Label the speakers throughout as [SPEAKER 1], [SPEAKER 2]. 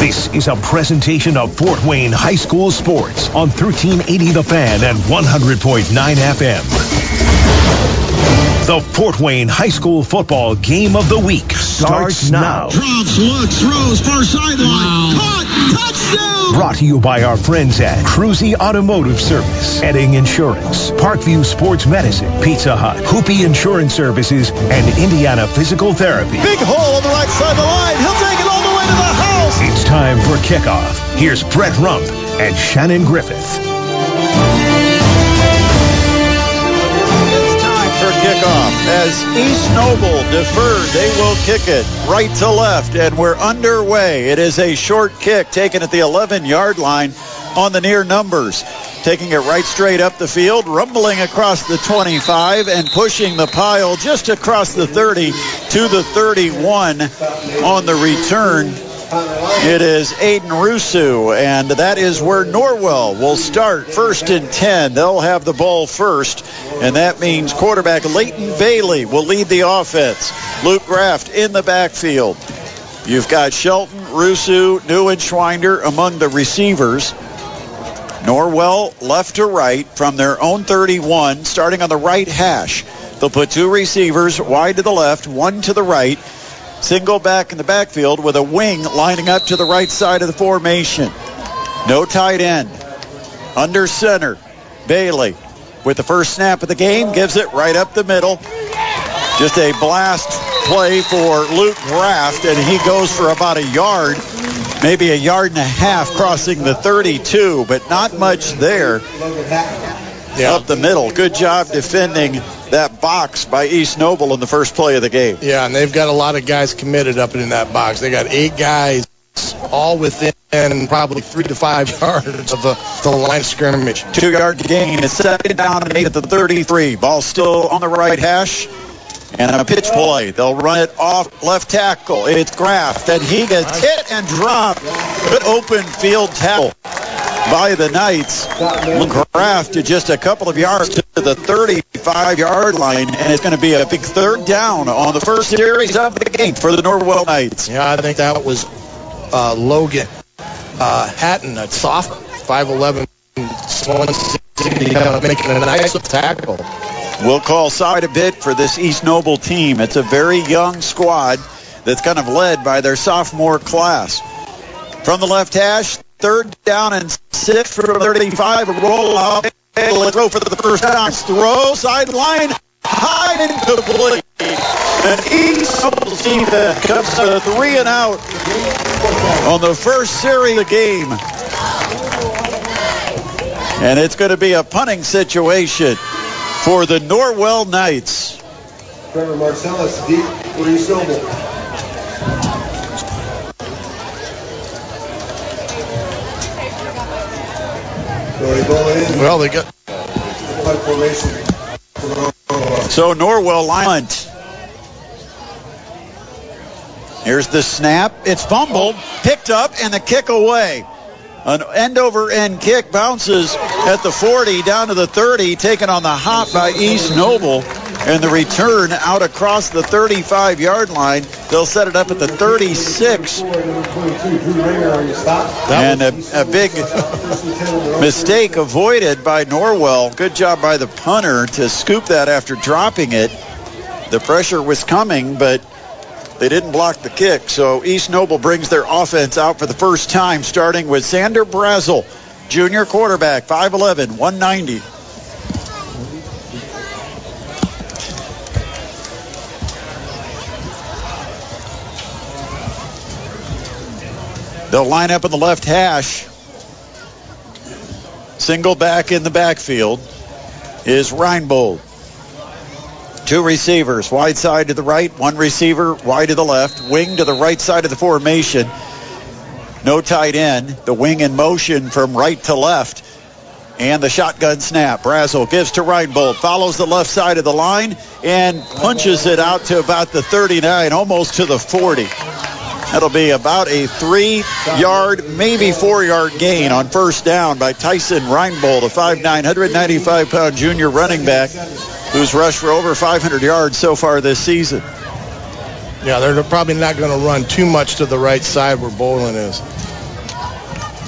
[SPEAKER 1] This is a presentation of Fort Wayne High School Sports on 1380 The Fan and 100.9 FM. The Fort Wayne High School Football Game of the Week starts now.
[SPEAKER 2] Drops, looks, throws, far sideline. Caught, touchdown!
[SPEAKER 1] Brought to you by our friends at Cruzy Automotive Service, Edding Insurance, Parkview Sports Medicine, Pizza Hut, Hoopy Insurance Services, and Indiana Physical Therapy.
[SPEAKER 3] Big hole on the right side of the line. He'll
[SPEAKER 1] It's time for kickoff. Here's Brett Rump and Shannon Griffith.
[SPEAKER 3] It's time for kickoff. As East Noble deferred, they will kick it right to left, and we're underway. It is a short kick taken at the 11 yard line on the near numbers. Taking it right straight up the field, rumbling across the 25 and pushing the pile just across the 30 to the 31 on the return. It is Aiden Rusu, and that is where Norwell will start first and 10. They'll have the ball first, and that means quarterback Leighton Bailey will lead the offense. Luke Graft in the backfield. You've got Shelton, Rusu, Neuenschwander among the receivers. Norwell left to right from their own 31, starting on the right hash. They'll put two receivers wide to the left, one to the right. Single back in the backfield with a wing lining up to the right side of the formation. No tight end. Under center, Bailey with the first snap of the game gives it right up the middle. Just a blast play for Luke Graft, and he goes for about a yard, maybe a yard and a half, crossing the 32, but not much there.
[SPEAKER 4] Yeah.
[SPEAKER 3] Up the middle. Good job defending that box by East Noble in the first play of the game.
[SPEAKER 4] Yeah, and they've got a lot of guys committed up in that box. They got eight guys all within probably three to five yards of the, the line of scrimmage.
[SPEAKER 3] Two yard gain. It's second down and eight at the 33. Ball still on the right hash. And a pitch play. They'll run it off left tackle. It's Graft. And he gets hit and dropped. Good open field tackle by the Knights. Graft to just a couple of yards to the 35-yard line, and it's going to be a big third down on the first series of the game for the Norwell Knights.
[SPEAKER 4] Yeah, I think that was uh, Logan uh, Hatton, a soft 5'11", making a nice tackle.
[SPEAKER 3] We'll call side a bit for this East Noble team. It's a very young squad that's kind of led by their sophomore class. From the left hash, third down and six for 35. A roll out. Let's go for the first down. Throw, sideline, high and complete. And Noble team comes to three and out on the first series of the game. And it's going to be a punting situation for the Norwell Knights.
[SPEAKER 5] Trevor Marcellus deep for East
[SPEAKER 4] Well, they got.
[SPEAKER 3] So Norwell line. Here's the snap. It's fumbled, picked up, and the kick away. An end over end kick bounces at the 40 down to the 30, taken on the hop by East Noble. And the return out across the 35 yard line. They'll set it up at the 36. And a, a big mistake avoided by Norwell. Good job by the punter to scoop that after dropping it. The pressure was coming, but they didn't block the kick. So East Noble brings their offense out for the first time, starting with Xander Brazel, junior quarterback, 5'11", 190. They'll line up in the left hash. Single back in the backfield is Reinbold. Two receivers, wide side to the right, one receiver wide to the left, wing to the right side of the formation. No tight end. The wing in motion from right to left. And the shotgun snap. Brazel gives to Reinbold, follows the left side of the line, and punches it out to about the 39, almost to the 40. That'll be about a three yard, maybe four yard gain on first down by Tyson Reinbold, a 5'9", 195 pound junior running back who's rushed for over 500 yards so far this season.
[SPEAKER 4] Yeah, they're probably not going to run too much to the right side where Bolin is.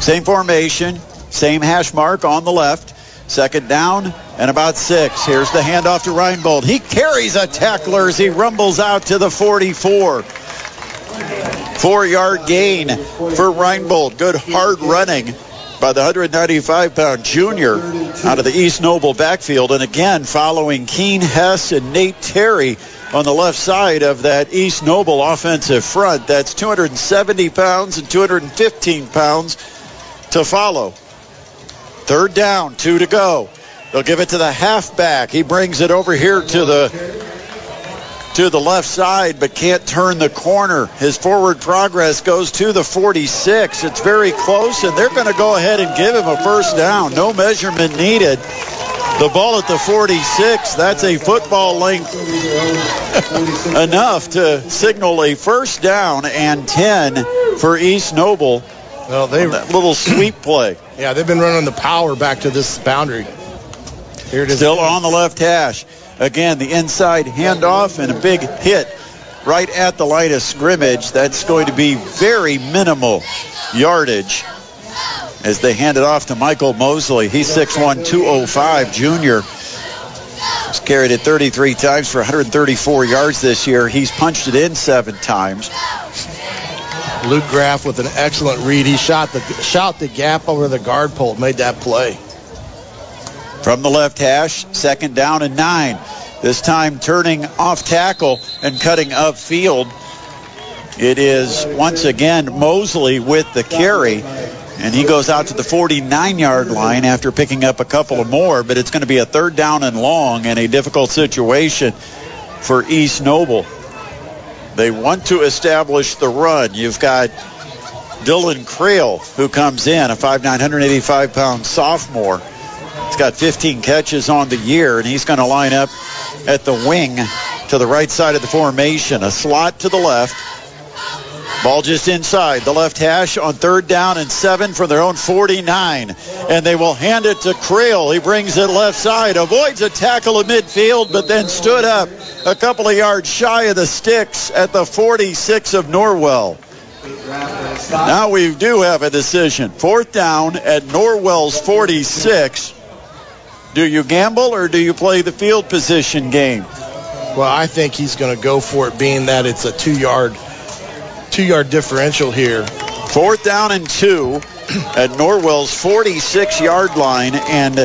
[SPEAKER 3] Same formation, same hash mark on the left. Second down and about six. Here's the handoff to Reinbold. He carries a tackler as he rumbles out to the 44. Four yard gain for Reinbold. Good hard running by the 195 pound junior out of the East Noble backfield. And again, following Keen Hess and Nate Terry on the left side of that East Noble offensive front. That's 270 pounds and 215 pounds to follow. Third down, two to go. They'll give it to the halfback. He brings it over here to the to the left side, but can't turn the corner. His forward progress goes to the 46. It's very close, and they're going to go ahead and give him a first down. No measurement needed. The ball at the 46, that's a football length enough to signal a first down and 10 for East Noble.
[SPEAKER 4] Well, they
[SPEAKER 3] that little sweep play.
[SPEAKER 4] Yeah, they've been running the power back to this boundary.
[SPEAKER 3] Here it is. Still on the left hash. Again, the inside handoff and a big hit right at the line of scrimmage. That's going to be very minimal yardage as they hand it off to Michael Mosley. He's 6'1", 205, junior. He's carried it 33 times for 134 yards this year. He's punched it in seven times.
[SPEAKER 4] Luke Graff with an excellent read. He shot the shot the gap over the guard pole, made that play.
[SPEAKER 3] From the left hash, second down and nine. This time turning off tackle and cutting upfield. It is once again Mosley with the carry. And he goes out to the 49 yard line after picking up a couple of more, but it's going to be a third down and long and a difficult situation for East Noble. They want to establish the run. You've got Dylan Creel, who comes in, a 5'9", 185 pound sophomore. He's got 15 catches on the year, and he's going to line up at the wing to the right side of the formation. A slot to the left. Ball just inside the left hash on third down and seven from their own 49. And they will hand it to Creel. He brings it left side, avoids a tackle at midfield, but then stood up a couple of yards shy of the sticks at the 46 of Norwell. Now we do have a decision. Fourth down at Norwell's 46. Do you gamble or do you play the field position game?
[SPEAKER 4] Well, I think he's going to go for it, being that it's a two-yard two-yard differential here.
[SPEAKER 3] Fourth down and two at Norwell's 46-yard line, and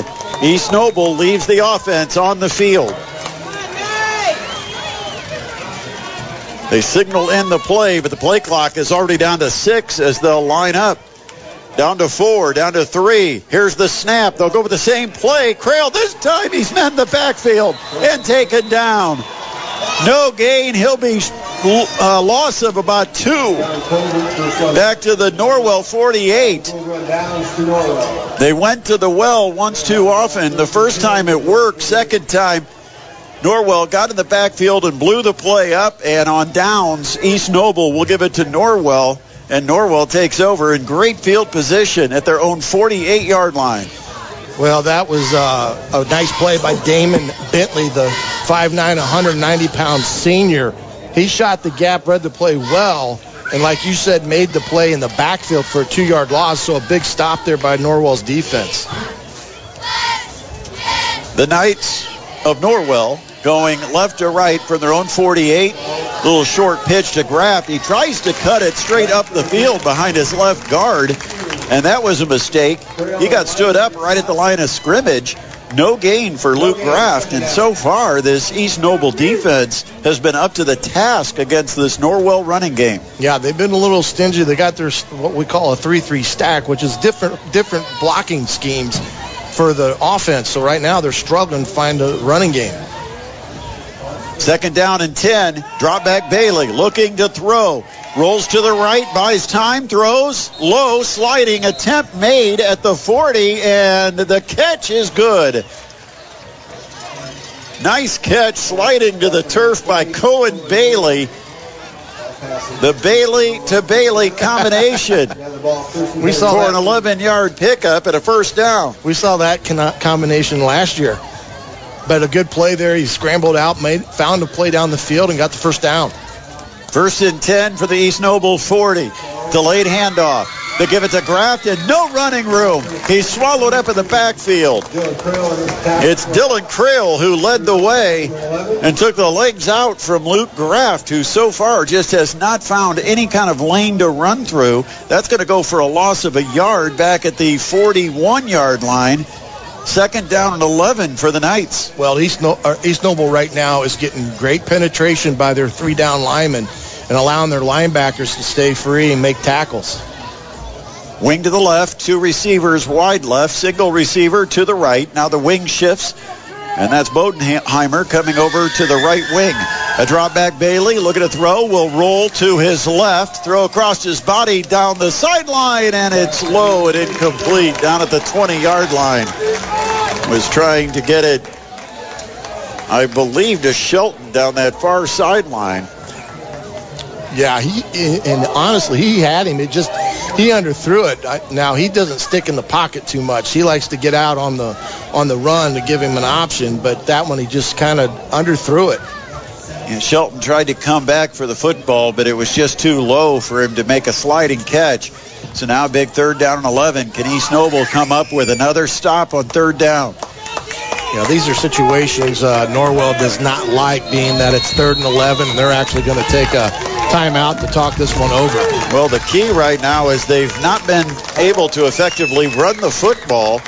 [SPEAKER 3] East Noble leaves the offense on the field. They signal in the play, but the play clock is already down to six as they'll line up. Down to four, down to three. Here's the snap. They'll go with the same play. Creel, this time he's met in the backfield and taken down. No gain. He'll be uh, loss of about two. Back to the Norwell 48. They went to the well once too often. The first time it worked. Second time, Norwell got in the backfield and blew the play up. And on downs, East Noble will give it to Norwell. And Norwell takes over in great field position at their own 48 yard line.
[SPEAKER 4] Well, that was uh, a nice play by Damon Bentley, the 5'9", 190 pound senior. He shot the gap, read the play well, and like you said, made the play in the backfield for a two yard loss. So a big stop there by Norwell's defense.
[SPEAKER 3] The Knights of Norwell going left to right from their own 48. Little short pitch to Graff. He tries to cut it straight up the field behind his left guard, and that was a mistake. He got stood up right at the line of scrimmage. No gain for Luke Graft, and so far this East Noble defense has been up to the task against this Norwell running game.
[SPEAKER 4] Yeah, they've been a little stingy. They got their what we call a 3-3 stack, which is different different blocking schemes for the offense. So right now they're struggling to find a running game.
[SPEAKER 3] Second down and 10. Drop back Bailey looking to throw. Rolls to the right, buys time, throws low, sliding attempt made at the 40, and the catch is good. Nice catch sliding to the turf by Cohen Bailey. The Bailey to Bailey combination. we saw for an 11 yard pickup and a first down.
[SPEAKER 4] We saw that combination last year. But a good play there. He scrambled out, made, found a play down the field, and got the first down.
[SPEAKER 3] First and 10 for the East Noble 40. Delayed handoff. They give it to Graft and no running room. He's swallowed up in the backfield. It's Dylan Creel who led the way and took the legs out from Luke Graft, who so far just has not found any kind of lane to run through. That's going to go for a loss of a yard back at the 41 yard line. Second down and 11 for the Knights.
[SPEAKER 4] Well, East, no- uh, East Noble right now is getting great penetration by their three down linemen and allowing their linebackers to stay free and make tackles.
[SPEAKER 3] Wing to the left, two receivers wide left, single receiver to the right. Now the wing shifts, and that's Bodenheimer coming over to the right wing. A drop back Bailey, look at a throw, will roll to his left, throw across his body down the sideline, and it's low and incomplete down at the 20 yard line. Was trying to get it, I believe, to Shelton down that far sideline.
[SPEAKER 4] Yeah, he and honestly, he had him. It just he underthrew it. Now he doesn't stick in the pocket too much. He likes to get out on the on the run to give him an option. But that one, he just kind of underthrew it.
[SPEAKER 3] And Shelton tried to come back for the football, but it was just too low for him to make a sliding catch. So now big third down and 11. Can East Noble come up with another stop on third down?
[SPEAKER 4] You know, these are situations uh, Norwell does not like, being that it's third and 11, and they're actually going to take a timeout to talk this one over.
[SPEAKER 3] Well, the key right now is they've not been able to effectively run the football.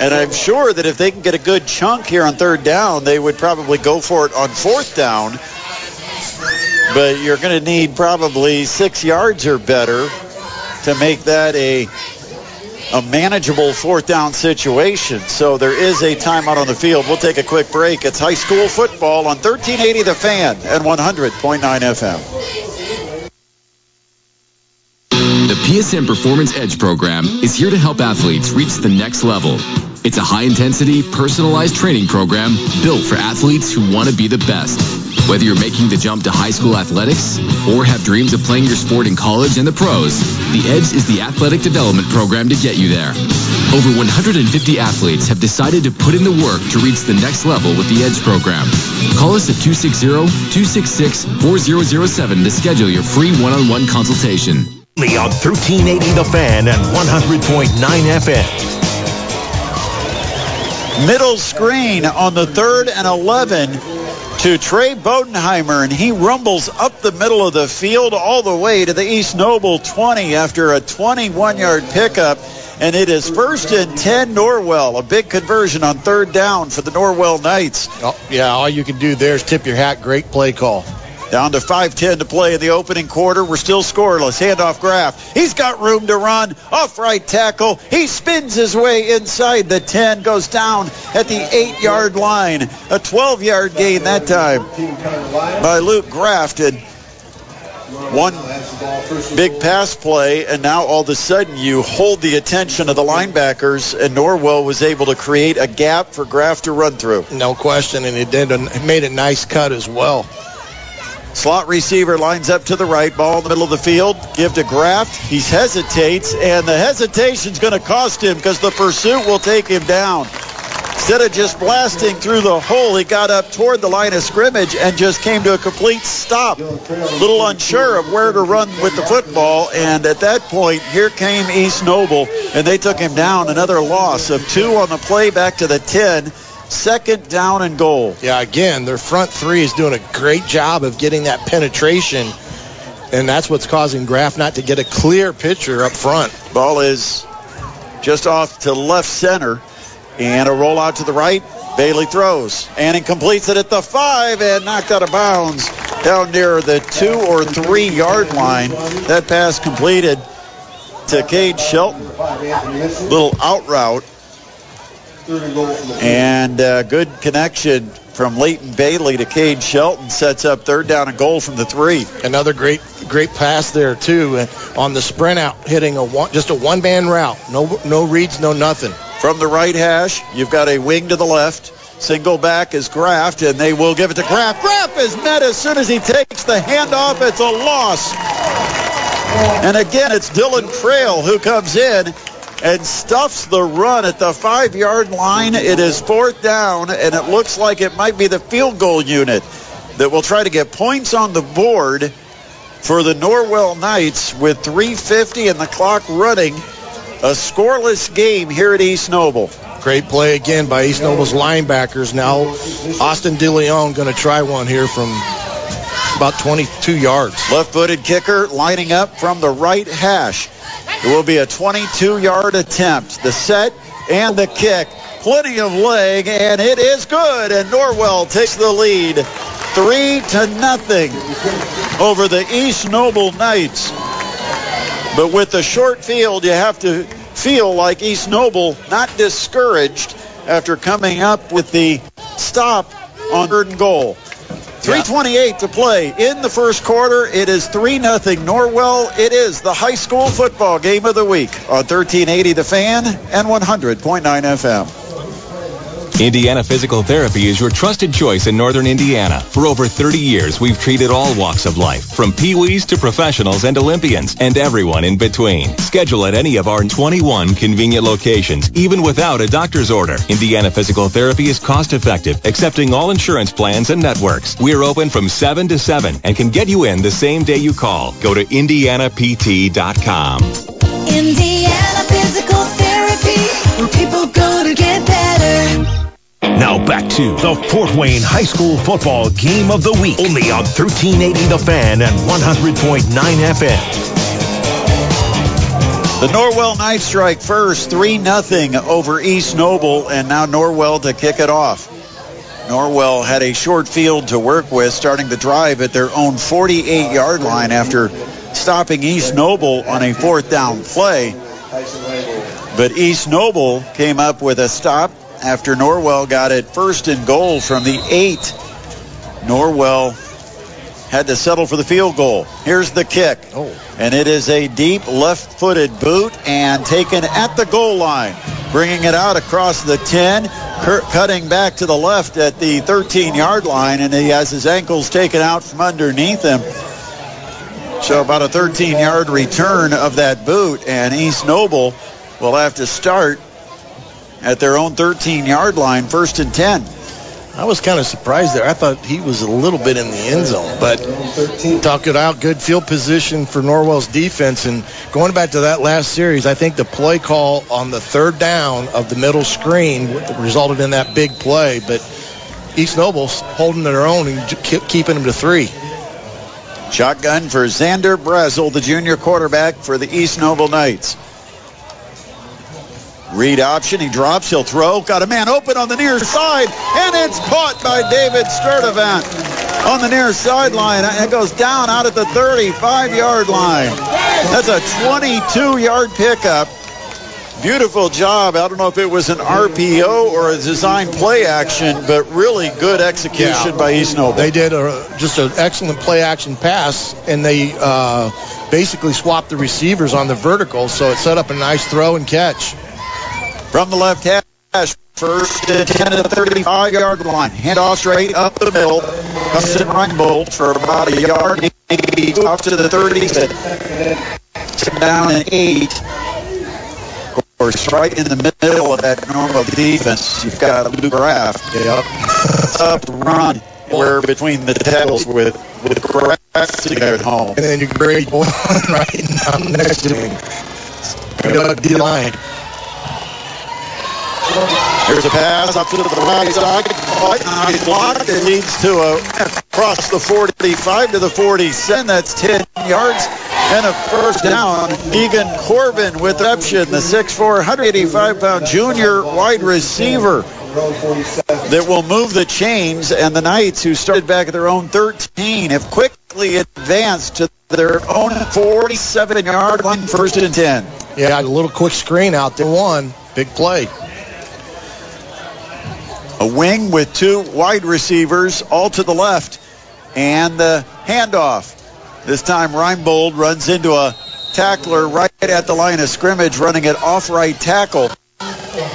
[SPEAKER 3] And I'm sure that if they can get a good chunk here on third down, they would probably go for it on fourth down. But you're going to need probably six yards or better to make that a a manageable fourth down situation. So there is a timeout on the field. We'll take a quick break. It's high school football on 1380 The Fan and 100.9 FM.
[SPEAKER 6] PSM Performance Edge program is here to help athletes reach the next level. It's a high intensity, personalized training program built for athletes who want to be the best. Whether you're making the jump to high school athletics or have dreams of playing your sport in college and the pros, The Edge is the athletic development program to get you there. Over 150 athletes have decided to put in the work to reach the next level with the Edge program. Call us at 260-266-4007 to schedule your free one-on-one consultation.
[SPEAKER 1] On 1380 The Fan and 100.9 FM.
[SPEAKER 3] Middle screen on the third and 11 to Trey Bodenheimer, and he rumbles up the middle of the field all the way to the East Noble 20 after a 21-yard pickup. And it is first and 10 Norwell. A big conversion on third down for the Norwell Knights.
[SPEAKER 4] Oh, yeah, all you can do there is tip your hat. Great play call.
[SPEAKER 3] Down to 5.10 to play in the opening quarter. We're still scoreless. Handoff Graff. He's got room to run. Off right tackle. He spins his way inside the 10. Goes down at the 8-yard line. A 12-yard gain that time by Luke Graft. And one big pass play, and now all of a sudden you hold the attention of the linebackers, and Norwell was able to create a gap for Graft to run through.
[SPEAKER 4] No question, and he did. A, made a nice cut as well.
[SPEAKER 3] Slot receiver lines up to the right, ball in the middle of the field. Give to Graft. He hesitates, and the hesitation's going to cost him because the pursuit will take him down. Instead of just blasting through the hole, he got up toward the line of scrimmage and just came to a complete stop. A little unsure of where to run with the football, and at that point, here came East Noble, and they took him down. Another loss of two on the play back to the 10 second down and goal.
[SPEAKER 4] Yeah, again, their front three is doing a great job of getting that penetration, and that's what's causing Graff not to get a clear picture up front.
[SPEAKER 3] Ball is just off to left center, and a rollout to the right. Bailey throws. and it completes it at the five and knocked out of bounds down near the two or three yard line. That pass completed to Cade Shelton. Little out route and uh, good connection from Leighton Bailey to Cade Shelton sets up third down and goal from the three.
[SPEAKER 4] Another great great pass there too on the sprint out, hitting a one, just a one man route. No no reads, no nothing.
[SPEAKER 3] From the right hash, you've got a wing to the left. Single back is Graft, and they will give it to Graft. Graft is met as soon as he takes the handoff. It's a loss. And again, it's Dylan Trail who comes in and stuffs the run at the five yard line. It is fourth down, and it looks like it might be the field goal unit that will try to get points on the board for the Norwell Knights with 350 and the clock running. A scoreless game here at East Noble.
[SPEAKER 4] Great play again by East Noble's linebackers. Now Austin DeLeon going to try one here from about 22 yards.
[SPEAKER 3] Left-footed kicker lining up from the right hash. It will be a 22-yard attempt. The set and the kick. Plenty of leg, and it is good. And Norwell takes the lead, three to nothing over the East Noble Knights. But with the short field, you have to feel like East Noble not discouraged after coming up with the stop on third and goal. 328 to play in the first quarter. It is 3 0 Norwell. It is the high school football game of the week on 1380 The Fan and 100.9 FM.
[SPEAKER 7] Indiana Physical Therapy is your trusted choice in Northern Indiana. For over 30 years, we've treated all walks of life, from peewees to professionals and Olympians, and everyone in between. Schedule at any of our 21 convenient locations, even without a doctor's order. Indiana Physical Therapy is cost effective, accepting all insurance plans and networks. We're open from 7 to 7 and can get you in the same day you call. Go to indianapt.com.
[SPEAKER 8] Indiana Physical Therapy, where people go to get better.
[SPEAKER 1] Now back to the Fort Wayne High School football game of the week. Only on 1380 The Fan and 100.9 FM.
[SPEAKER 3] The Norwell Knights strike first, 3 0 over East Noble, and now Norwell to kick it off. Norwell had a short field to work with, starting the drive at their own 48 yard line after stopping East Noble on a fourth down play. But East Noble came up with a stop after Norwell got it first and goal from the eight. Norwell had to settle for the field goal. Here's the kick.
[SPEAKER 4] Oh.
[SPEAKER 3] And it is a deep left footed boot and taken at the goal line. Bringing it out across the 10, Kurt cutting back to the left at the 13 yard line, and he has his ankles taken out from underneath him. So about a 13 yard return of that boot, and East Noble will have to start at their own 13 yard line, first and 10.
[SPEAKER 4] I was kind of surprised there. I thought he was a little bit in the end zone, but talk it out. Good field position for Norwell's defense. And going back to that last series, I think the play call on the third down of the middle screen resulted in that big play. But East Noble's holding their own and keeping them to three.
[SPEAKER 3] Shotgun for Xander Brazel, the junior quarterback for the East Noble Knights. Read option. He drops. He'll throw. Got a man open on the near side, and it's caught by David Sturdivant on the near sideline. It goes down out at the 35-yard line. That's a 22-yard pickup. Beautiful job. I don't know if it was an RPO or a design play action, but really good execution
[SPEAKER 4] Yeah.
[SPEAKER 3] by East Noble.
[SPEAKER 4] They did a, just an excellent play action pass, and they uh, basically swapped the receivers on the vertical, so it set up a nice throw and catch.
[SPEAKER 3] From the left hash. First and 10 at the 35 yard line. Handoff straight up the middle. Dustin Reinbold for about a yard. Maybe off to the 30. Took down an eight. Of course, right in the middle of that normal defense, you've got Luke Graff.
[SPEAKER 4] Yep.
[SPEAKER 3] Tough run. We're between the tackles with with Graff there at home.
[SPEAKER 4] And then you grade one right down next to him. Good D-line.
[SPEAKER 3] There's a pass up to the right side. Quite nice block. It leads to a across the 45 to the 47. That's 10 yards and a first down. Egan Corbin with reception, the 6'4", 185-pound junior wide receiver that will move the chains. And the Knights, who started back at their own 13, have quickly advanced to their own 47-yard line, first and 10.
[SPEAKER 4] Yeah, a little quick screen out there. One big play.
[SPEAKER 3] A wing with two wide receivers all to the left. And the handoff. This time Reinbold runs into a tackler right at the line of scrimmage, running it off right tackle.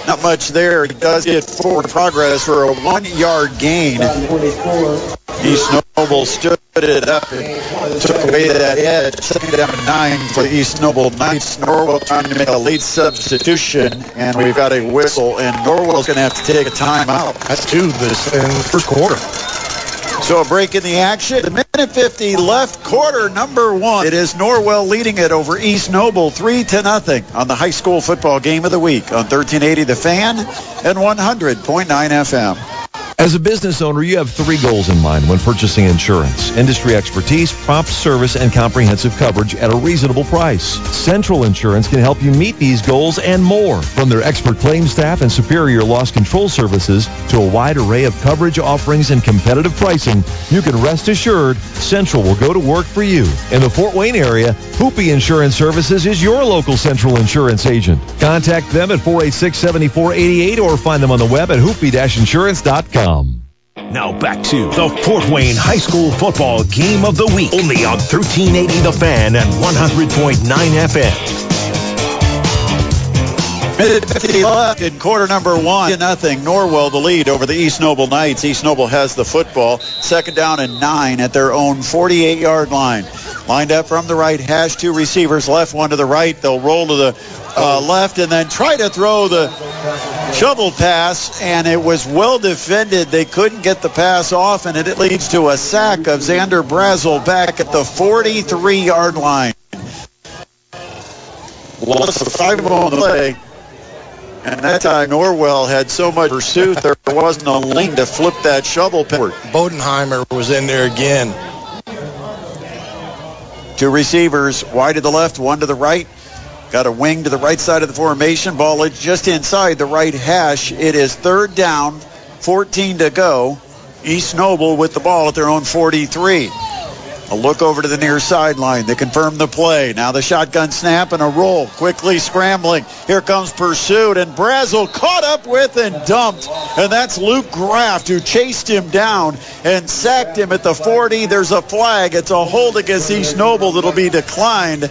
[SPEAKER 3] Not much there. He does get forward progress for a one yard gain. East Noble stood it up and took away that edge. Second down nine for East Noble Knights. Norwell trying to make a late substitution, and we've got a whistle, and Norwell's going to have to take a timeout.
[SPEAKER 4] That's two this in the first quarter.
[SPEAKER 3] So a break in the action. The minute 50 left quarter number one. It is Norwell leading it over East Noble 3 to nothing on the high school football game of the week on 1380 The Fan and 100.9 FM.
[SPEAKER 9] As a business owner, you have three goals in mind when purchasing insurance. Industry expertise, prompt service, and comprehensive coverage at a reasonable price. Central Insurance can help you meet these goals and more. From their expert claims staff and superior loss control services to a wide array of coverage offerings and competitive pricing, you can rest assured Central will go to work for you. In the Fort Wayne area, Hoopy Insurance Services is your local Central Insurance agent. Contact them at 486-7488 or find them on the web at hoopy-insurance.com.
[SPEAKER 1] Now back to the Fort Wayne High School football game of the week. Only on 1380 The Fan and 100.9 FM.
[SPEAKER 3] Minute 50 left in quarter number one. Nothing. Norwell the lead over the East Noble Knights. East Noble has the football. Second down and nine at their own 48-yard line. Lined up from the right hash, two receivers left, one to the right. They'll roll to the uh, left and then try to throw the shovel pass, and it was well defended. They couldn't get the pass off, and it leads to a sack of Xander Brazel back at the 43-yard line. Lost the five on the play. And that time Norwell had so much pursuit there wasn't a lane to flip that shovel forward.
[SPEAKER 4] Bodenheimer was in there again.
[SPEAKER 3] Two receivers, wide to the left, one to the right. Got a wing to the right side of the formation. Ball is just inside the right hash. It is third down, 14 to go. East Noble with the ball at their own 43. A look over to the near sideline. They confirm the play. Now the shotgun snap and a roll. Quickly scrambling. Here comes pursuit. And Brazel caught up with and dumped. And that's Luke Graft who chased him down and sacked him at the 40. There's a flag. It's a hold against East Noble that'll be declined.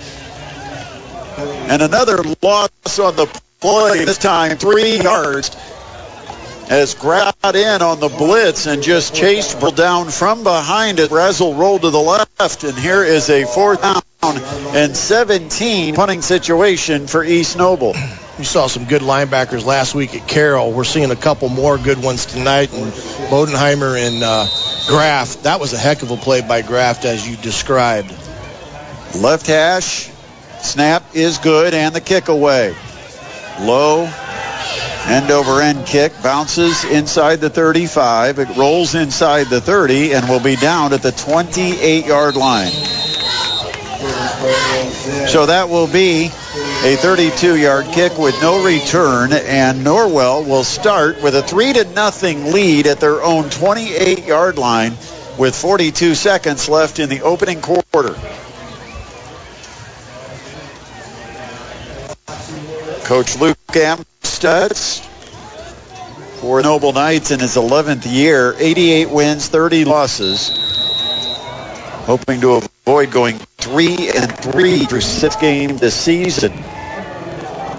[SPEAKER 3] And another loss on the play. This time three yards as got in on the blitz and just chased down from behind it. Brazel rolled to the left, and here is a fourth down and 17 punting situation for East Noble.
[SPEAKER 4] We saw some good linebackers last week at Carroll. We're seeing a couple more good ones tonight, and Bodenheimer and uh, Graff. That was a heck of a play by Graff, as you described.
[SPEAKER 3] Left hash, snap is good, and the kick away. Low, End over end kick bounces inside the 35. It rolls inside the 30 and will be down at the 28 yard line. So that will be a 32 yard kick with no return and Norwell will start with a 3 to nothing lead at their own 28 yard line with 42 seconds left in the opening quarter. Coach Luke Amstutz for Noble Knights in his 11th year, 88 wins, 30 losses. Hoping to avoid going three and three through six games this season.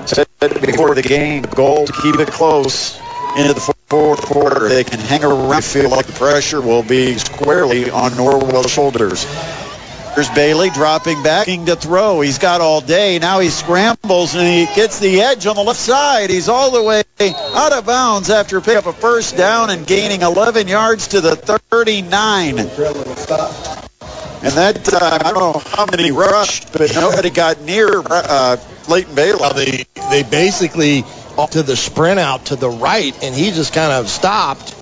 [SPEAKER 3] Said before the game, the goal to keep it close into the fourth quarter. They can hang around, feel like the pressure will be squarely on Norwell's shoulders. There's Bailey dropping back to throw. He's got all day. Now he scrambles and he gets the edge on the left side. He's all the way out of bounds after picking up a first down and gaining 11 yards to the 39. And that time, I don't know how many rushed, but nobody got near uh, Leighton Bailey.
[SPEAKER 4] Well, they they basically to the sprint out to the right, and he just kind of stopped.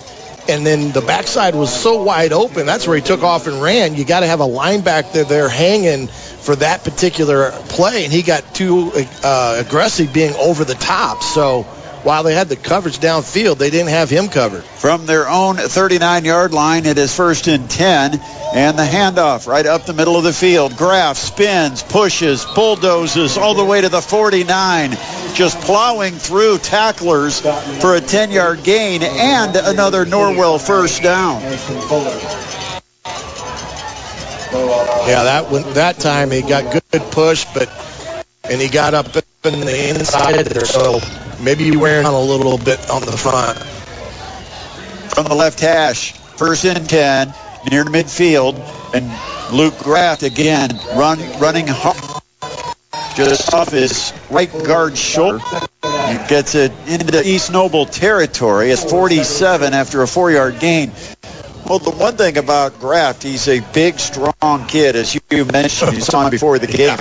[SPEAKER 4] And then the backside was so wide open. That's where he took off and ran. You got to have a linebacker there hanging for that particular play, and he got too uh, aggressive being over the top. So while they had the coverage downfield, they didn't have him covered.
[SPEAKER 3] From their own 39-yard line, it is first and 10, and the handoff right up the middle of the field. Graff spins, pushes, bulldozes all the way to the 49, just plowing through tacklers for a 10-yard gain and another Norwell first down.
[SPEAKER 4] Yeah, that one, that time he got good push, but and he got up in the inside there, so maybe wearing on a little bit on the front.
[SPEAKER 3] From the left hash, first and 10, near midfield, and Luke Graft again run, running hard, just off his right guard shoulder. He gets it into East Noble territory. It's 47 after a four-yard gain. Well, the one thing about Graft, he's a big, strong kid, as you mentioned. You saw him before the game.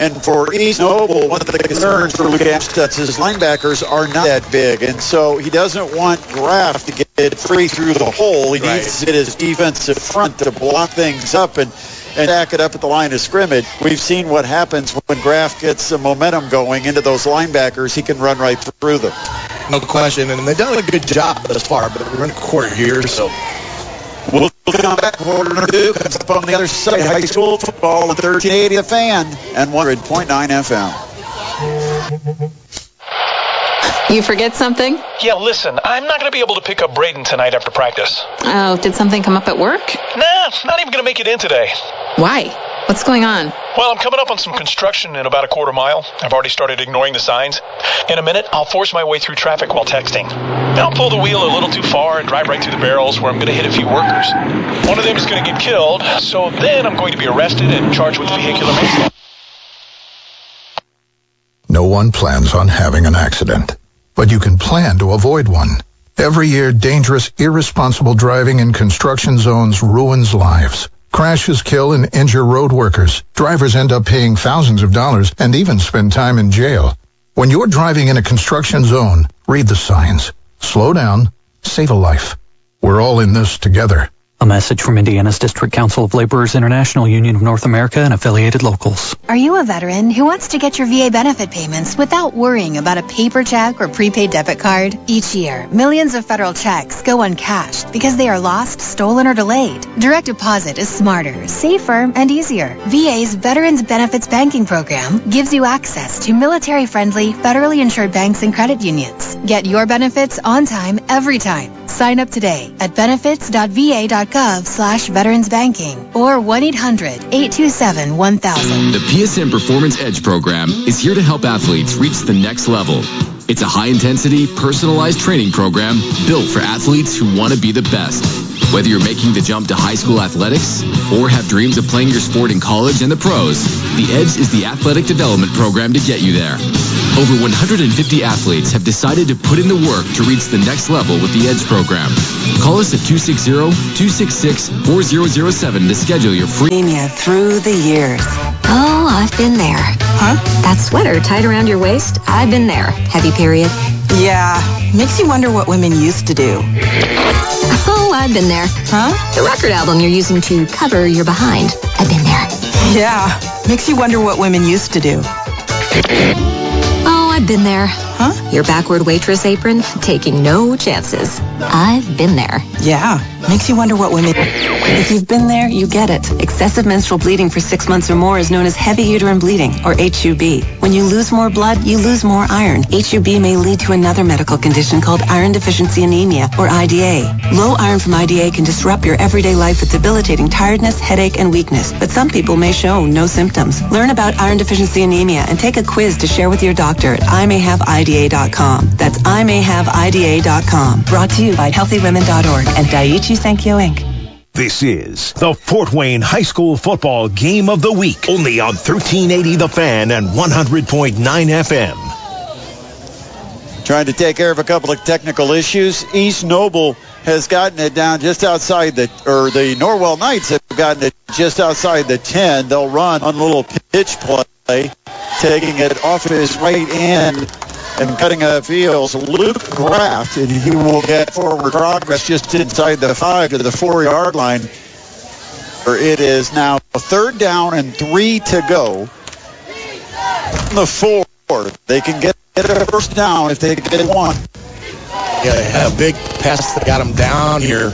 [SPEAKER 3] And for East Noble, one of the concerns for Luke Amstutz, his linebackers are not that big. And so he doesn't want Graff to get free through the hole. He
[SPEAKER 4] Right.
[SPEAKER 3] needs to get his defensive front to block things up and, and back it up at the line of scrimmage. We've seen what happens when Graff gets some momentum going into those linebackers. He can run right through them.
[SPEAKER 4] No question. And they've done a good job thus far, but we're in a quarter here, so
[SPEAKER 3] We'll come back quarter two. Comes up on the other side. High school football on 1380 The Fan and 100.9 FM.
[SPEAKER 10] You forget something?
[SPEAKER 11] Yeah, listen, I'm not going to be able to pick up Braden tonight after practice.
[SPEAKER 10] Oh, did something come up at work?
[SPEAKER 11] Nah, it's not even going to make it in today.
[SPEAKER 10] Why? What's going on?
[SPEAKER 11] Well, I'm coming up on some construction in about a quarter mile. I've already started ignoring the signs. In a minute, I'll force my way through traffic while texting. Then I'll pull the wheel a little too far and drive right through the barrels where I'm going to hit a few workers. One of them is going to get killed, so then I'm going to be arrested and charged with vehicular manslaughter.
[SPEAKER 12] No one plans on having an accident, but you can plan to avoid one. Every year, dangerous, irresponsible driving in construction zones ruins lives. Crashes kill and injure road workers. Drivers end up paying thousands of dollars and even spend time in jail. When you're driving in a construction zone, read the signs. Slow down. Save a life. We're all in this together.
[SPEAKER 13] A message from Indiana's District Council of Laborers International Union of North America and affiliated locals.
[SPEAKER 14] Are you a veteran who wants to get your VA benefit payments without worrying about a paper check or prepaid debit card? Each year, millions of federal checks go uncashed because they are lost, stolen, or delayed. Direct deposit is smarter, safer, and easier. VA's Veterans Benefits Banking Program gives you access to military-friendly, federally insured banks and credit unions. Get your benefits on time, every time. Sign up today at benefits.va.gov slash veterans banking or 1-800-827-1000.
[SPEAKER 6] The PSM Performance Edge program is here to help athletes reach the next level. It's a high-intensity, personalized training program built for athletes who want to be the best. Whether you're making the jump to high school athletics or have dreams of playing your sport in college and the pros, the Edge is the athletic development program to get you there. Over 150 athletes have decided to put in the work to reach the next level with the Edge program. Call us at 260-266-4007 to schedule your free
[SPEAKER 15] through the years. Oh, I've been there. Huh? That sweater tied around your waist? I've been there. Heavy period.
[SPEAKER 16] Yeah, makes you wonder what women used to do.
[SPEAKER 15] Oh, I've been there.
[SPEAKER 16] Huh?
[SPEAKER 15] The record album you're using to cover your behind. I've been there.
[SPEAKER 16] Yeah, makes you wonder what women used to do.
[SPEAKER 15] Oh, I've been there. Huh? Your backward waitress apron, taking no chances. I've been there.
[SPEAKER 16] Yeah, makes you wonder what women... If you've been there, you get it. Excessive menstrual bleeding for six months or more is known as heavy uterine bleeding, or HUB. When you lose more blood, you lose more iron. HUB may lead to another medical condition called iron deficiency anemia, or IDA. Low iron from IDA can disrupt your everyday life with debilitating tiredness, headache, and weakness, but some people may show no symptoms. Learn about iron deficiency anemia and take a quiz to share with your doctor at imayhaveida.com. That's imayhaveida.com. Brought to you by healthywomen.org and Daiichi Sankyo Inc.
[SPEAKER 1] This is the Fort Wayne High School Football Game of the Week, only on 1380 The Fan and 100.9 FM.
[SPEAKER 3] Trying to take care of a couple of technical issues. East Noble has gotten it down just outside the, or the Norwell Knights have gotten it just outside the 10. They'll run on a little pitch play, taking it off his right end and cutting a field. Luke Graft, and he will get forward progress just inside the five to the four-yard line. Or It is now third down and three to go. The four. They can get a first down if they get one.
[SPEAKER 4] Yeah, a big pass that got him down here.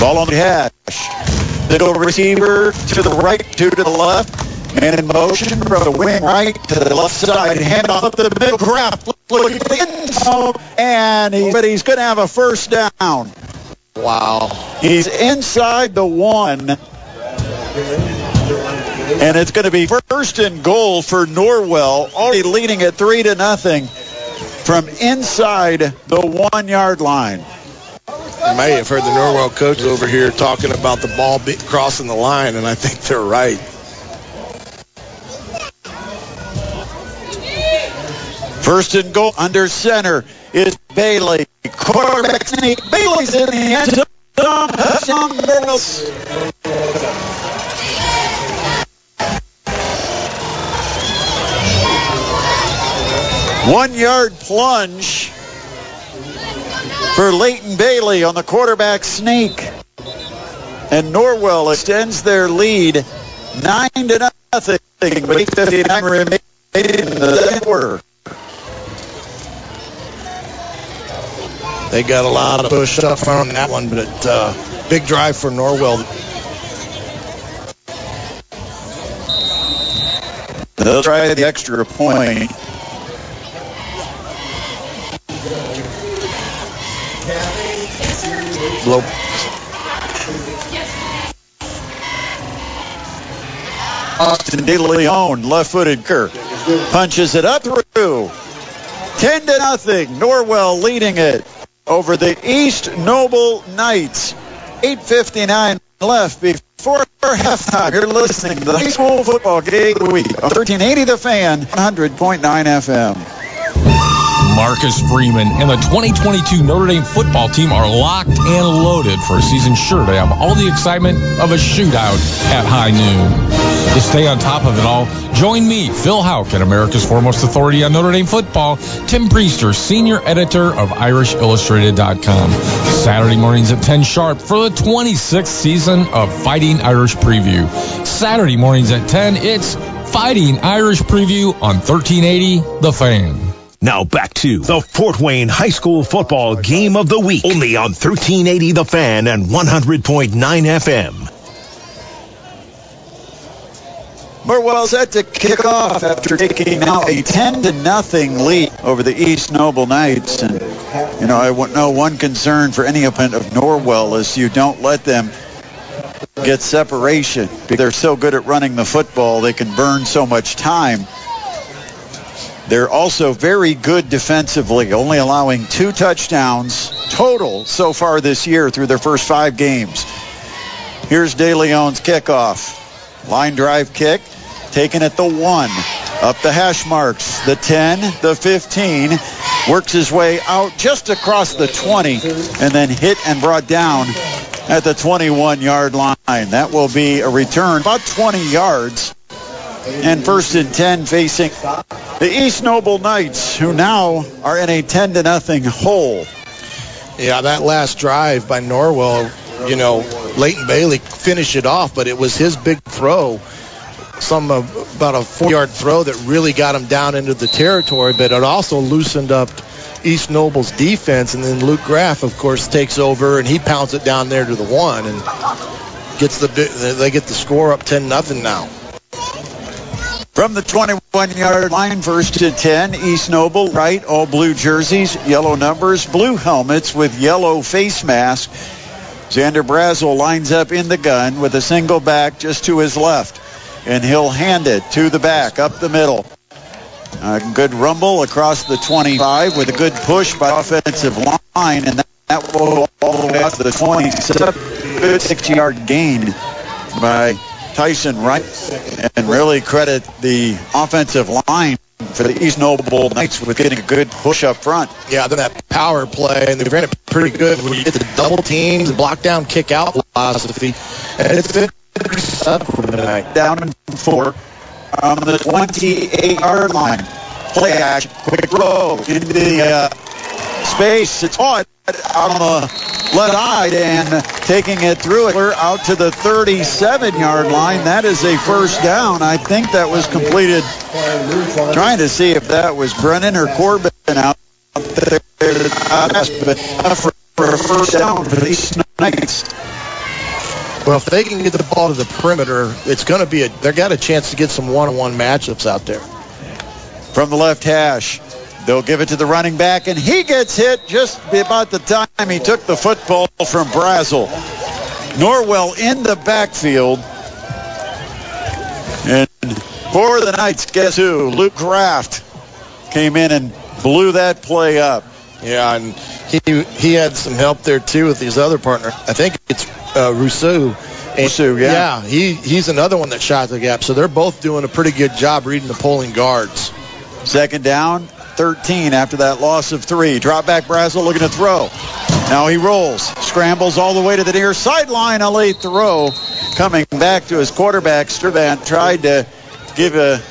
[SPEAKER 3] Ball on the hash. Middle receiver to the right, two to the left. Man in motion from the wing right to the left side. Hand off up the middle. Craft looking for the end zone. And he, but he's going to have a first down.
[SPEAKER 4] Wow.
[SPEAKER 3] He's inside the one. And it's going to be first and goal for Norwell, already leading at three to nothing from inside the one yard line.
[SPEAKER 4] You may have heard the Norwell coach over here talking about the ball crossing the line, and I think they're right.
[SPEAKER 3] First and goal under center is Bailey. quarterback sneak. Bailey's in the end zone. One yard plunge for Leighton Bailey on the quarterback sneak. And Norwell extends their lead 9 to nothing. But 8.59 remain in the second quarter.
[SPEAKER 4] They got a lot of push up on that one, but uh, big drive for Norwell.
[SPEAKER 3] They'll try the extra point.
[SPEAKER 4] Blow.
[SPEAKER 3] Austin De Leon, left-footed Kirk, punches it up through. 10 to nothing. Norwell leading it over the East Noble Knights. 8.59 left before halftime. You're listening to the high school football game of the week on 1380 The Fan, 100.9 FM.
[SPEAKER 17] Marcus Freeman and the 2022 Notre Dame football team are locked and loaded for a season sure to have all the excitement of a shootout at high noon. To stay on top of it all, join me, Phil Houck, at America's foremost authority on Notre Dame football, Tim Prister, senior editor of IrishIllustrated.com. Saturday mornings at 10 sharp for the 26th season of Fighting Irish Preview. Saturday mornings at 10, it's Fighting Irish Preview on 1380 The Fan.
[SPEAKER 1] Now back to the Fort Wayne High School Football Game of the Week. Only on 1380 The Fan and 100.9 FM.
[SPEAKER 3] Norwell set to kick off after taking now a 10 to nothing lead over the East Noble Knights. And, you know, I know one concern for any opponent of Norwell is you don't let them get separation. They're so good at running the football, they can burn so much time. They're also very good defensively, only allowing two touchdowns total so far this year through their first five games. Here's De Leon's kickoff. Line drive kick, taken at the one, up the hash marks, the 10, the 15, works his way out just across the 20, and then hit and brought down at the 21 yard line. That will be a return about 20 yards. And first and 10 facing the East Noble Knights, who now are in a 10 to nothing hole.
[SPEAKER 4] Yeah, that last drive by Norwell, you know, Leighton Bailey finished it off, but it was his big throw, some about a four-yard throw that really got him down into the territory, but it also loosened up East Noble's defense, and then Luke Graff, of course, takes over and he pounds it down there to the one and gets the they get the score up 10 nothing now.
[SPEAKER 3] From the 21-yard line, first and 10, East Noble, right, all blue jerseys, yellow numbers, blue helmets with yellow face mask. Xander Brazel lines up in the gun with a single back just to his left, and he'll hand it to the back up the middle. A good rumble across the 25 with a good push by offensive line, and that will all the way out to the 27. Good six-yard gain by Tyson Wright, and really credit the offensive line for the East Noble Knights with getting a good push up front.
[SPEAKER 4] Yeah, then that power play, and they ran it pretty good when you get the double teams block down, kick out philosophy. And it's been tonight.
[SPEAKER 3] Down and four on the 28-yard line. Play action, quick throw into the uh, space. It's caught on the left side and taking it through it. We're out to the 37-yard line. That is a first down. I think that was completed. Trying to see if that was Brennan or Corbin out there. But for, for a first down for these Knights.
[SPEAKER 4] Well, if they can get the ball to the perimeter, it's going to be a. They got a chance to get some one-on-one matchups out there.
[SPEAKER 3] From the left hash, They'll give it to the running back, and he gets hit just about the time he took the football from Brazel. Norwell in the backfield. And for the Knights, guess who? Luke Kraft came in and blew that play up.
[SPEAKER 4] Yeah, and he he had some help there too with his other partner. I think it's uh, Rusu.
[SPEAKER 3] Rusu, yeah.
[SPEAKER 4] Yeah, he, he's another one that shot the gap. So they're both doing a pretty good job reading the pulling guards.
[SPEAKER 3] Second down, 13 after that loss of three. Drop back Brazel looking to throw. Now he rolls, scrambles all the way to the near sideline. A late throw coming back to his quarterback. Sturdivant tried to give a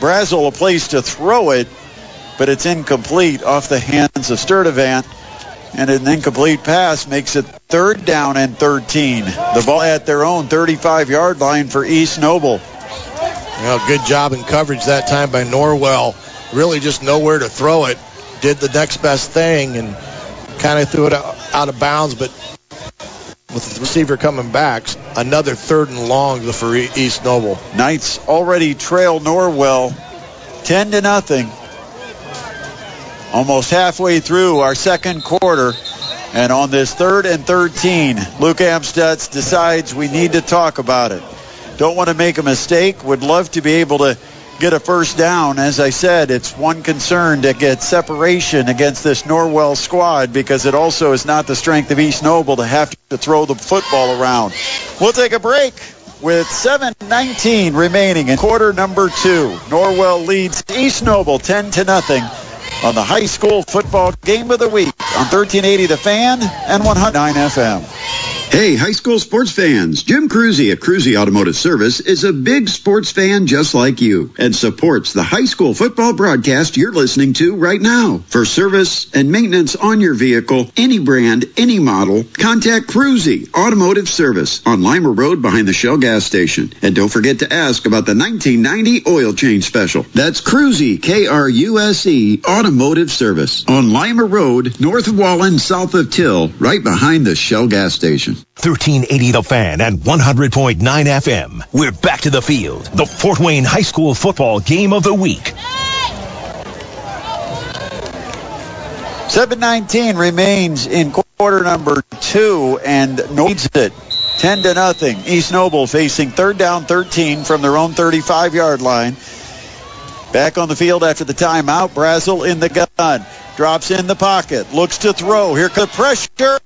[SPEAKER 3] Brazel a place to throw it, but it's incomplete off the hands of Sturdivant. And an incomplete pass makes it third down and 13. The ball at their own 35-yard line for East Noble.
[SPEAKER 4] Well, good job in coverage that time by Norwell. Really just nowhere to throw it. Did the next best thing and kind of threw it out of bounds, but with the receiver coming back, another third and long for East Noble.
[SPEAKER 3] Knights already trail Norwell 10 to nothing. Almost halfway through our second quarter. And on this third and 13, Luke Amstutz decides we need to talk about it. Don't want to make a mistake. Would love to be able to get a first down. As I said, it's one concern to get separation against this Norwell squad because it also is not the strength of East Noble to have to throw the football around. We'll take a break with 7.19 remaining in quarter number two. Norwell leads East Noble 10 to nothing on the high school football game of the week on 1380 The Fan and 109 FM.
[SPEAKER 18] Hey, high school sports fans. Jim Kruse at Kruse Automotive Service is a big sports fan just like you and supports the high school football broadcast you're listening to right now. For service and maintenance on your vehicle, any brand, any model, contact Kruse Automotive Service on Lima Road behind the Shell gas station. And don't forget to ask about the 1990 oil change special. That's Kruse, K-R-U-S-E, Automotive Service on Lima Road, north of Wallen, south of Till, right behind the Shell gas station.
[SPEAKER 1] 1380 The Fan and 100.9 FM. We're back to the field. The Fort Wayne High School football game of the week.
[SPEAKER 3] 719 remains in quarter number two and needs it. 10 to nothing. East Noble facing third down 13 from their own 35 yard line. Back on the field after the timeout. Brazel in the gun. Drops in the pocket. Looks to throw. Here comes pressure,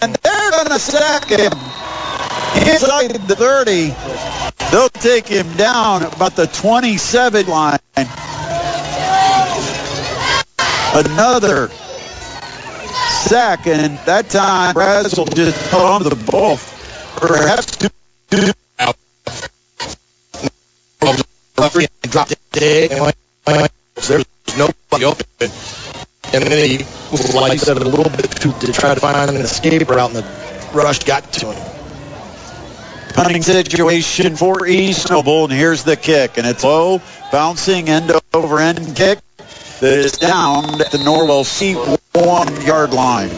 [SPEAKER 3] and they're going to sack him. Inside the 30. They'll take him down about the 27 line. Another sack, and that time Brazel just held on the ball. Perhaps two.
[SPEAKER 4] Dropped it. There's nobody open. And then he, like I said, a little bit to, to try to find an escape route, and the rush got to him.
[SPEAKER 3] Punting situation for East Noble, and here's the kick, and it's low, bouncing end over end kick that is down at the Norwell C1 yard line.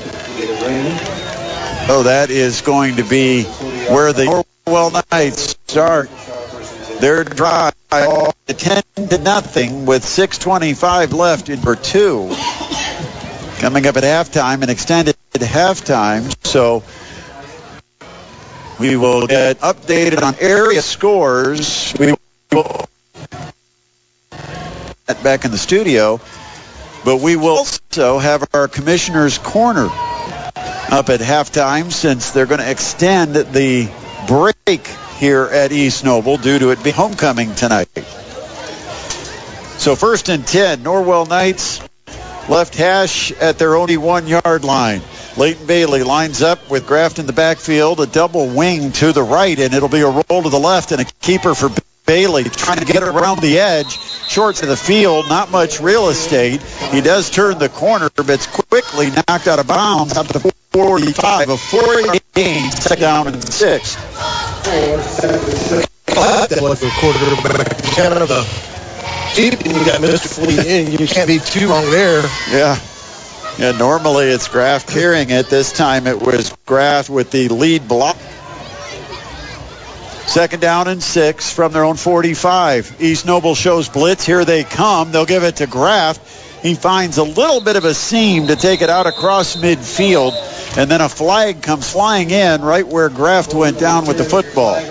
[SPEAKER 3] Oh, that is going to be where the Norwell Knights start their drive all 10 to nothing with 6.25 left in for two. Coming up at halftime, an extended halftime. So we will get updated on area scores. We will back in the studio, but we will also have our commissioner's corner up at halftime since they're going to extend the break here at East Noble due to it being homecoming tonight. So first and 10, Norwell Knights left hash at their only one yard line. Leighton Bailey lines up with Graft in the backfield, a double wing to the right, and it'll be a roll to the left and a keeper for Bailey trying to get around the edge, short to the field, not much real estate. He does turn the corner, but it's quickly knocked out of bounds out to the 45, a 40 gain, second down and six.
[SPEAKER 4] That was the quarterback. Canada deep, and you got Mr. Fleet in. You can't be too long there.
[SPEAKER 3] Yeah. Yeah, normally it's Graft carrying it. This time it was Graft with the lead block. Second down and six from their own 45. East Noble shows blitz. Here they come. They'll give it to Graft. He finds a little bit of a seam to take it out across midfield. And then a flag comes flying in right where Graft went down with the football.
[SPEAKER 4] I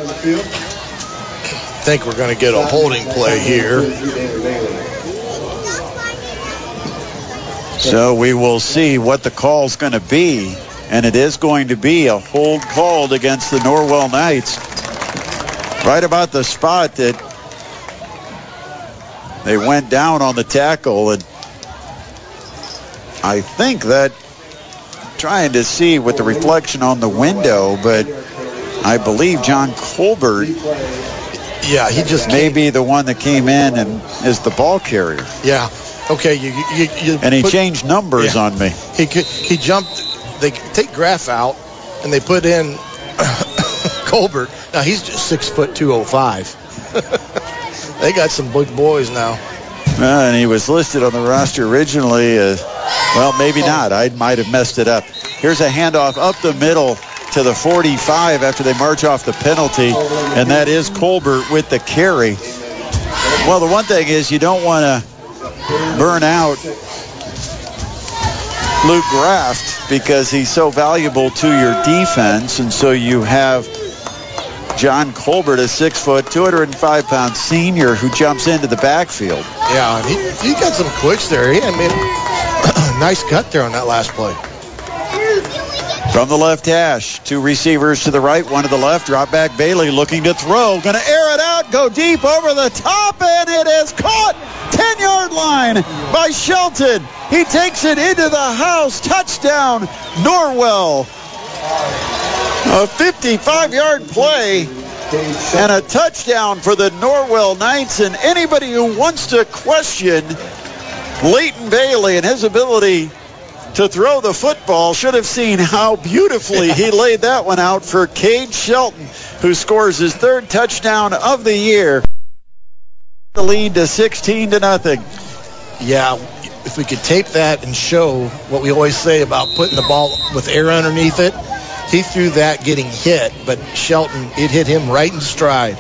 [SPEAKER 4] think we're going to get a holding play here.
[SPEAKER 3] So we will see what the call's going to be. And it is going to be a hold called against the Norwell Knights. Right about the spot that they went down on the tackle. And I think that trying to see with the reflection on the window, but I believe John Colbert.
[SPEAKER 4] Yeah, he just
[SPEAKER 3] may be the one that came in and is the ball carrier.
[SPEAKER 4] Yeah. Okay. You, you, you
[SPEAKER 3] And he
[SPEAKER 4] put-
[SPEAKER 3] changed numbers
[SPEAKER 4] Yeah.
[SPEAKER 3] on me.
[SPEAKER 4] He he jumped. They take Graf out, and they put in Colbert. Now he's just six foot two oh five. they got some big boys now.
[SPEAKER 3] Uh, and he was listed on the roster originally as, well, maybe not. I might have messed it up. Here's a handoff up the middle to the 45 after they march off the penalty, and that is Colbert with the carry. Well, the one thing is you don't want to burn out Luke Graft because he's so valuable to your defense, and so you have John Colbert, a six foot, 205 pound senior who jumps into the backfield.
[SPEAKER 4] Yeah, he, he got some quicks there. He made a nice cut there on that last play.
[SPEAKER 3] From the left hash, two receivers to the right, one to the left. Drop back Bailey looking to throw. Going to air it out, go deep over the top, and it is caught. 10 yard line by Shelton. He takes it into the house. Touchdown, Norwell. A 55 yard play and a touchdown for the Norwell Knights. And anybody who wants to question Leighton Bailey and his ability to throw the football should have seen how beautifully he laid that one out for Cade Shelton, who scores his third touchdown of the year. The lead to 16 to nothing.
[SPEAKER 4] Yeah, if we could tape that and show what we always say about putting the ball with air underneath it, he threw that getting hit, but Shelton, it hit him right in stride.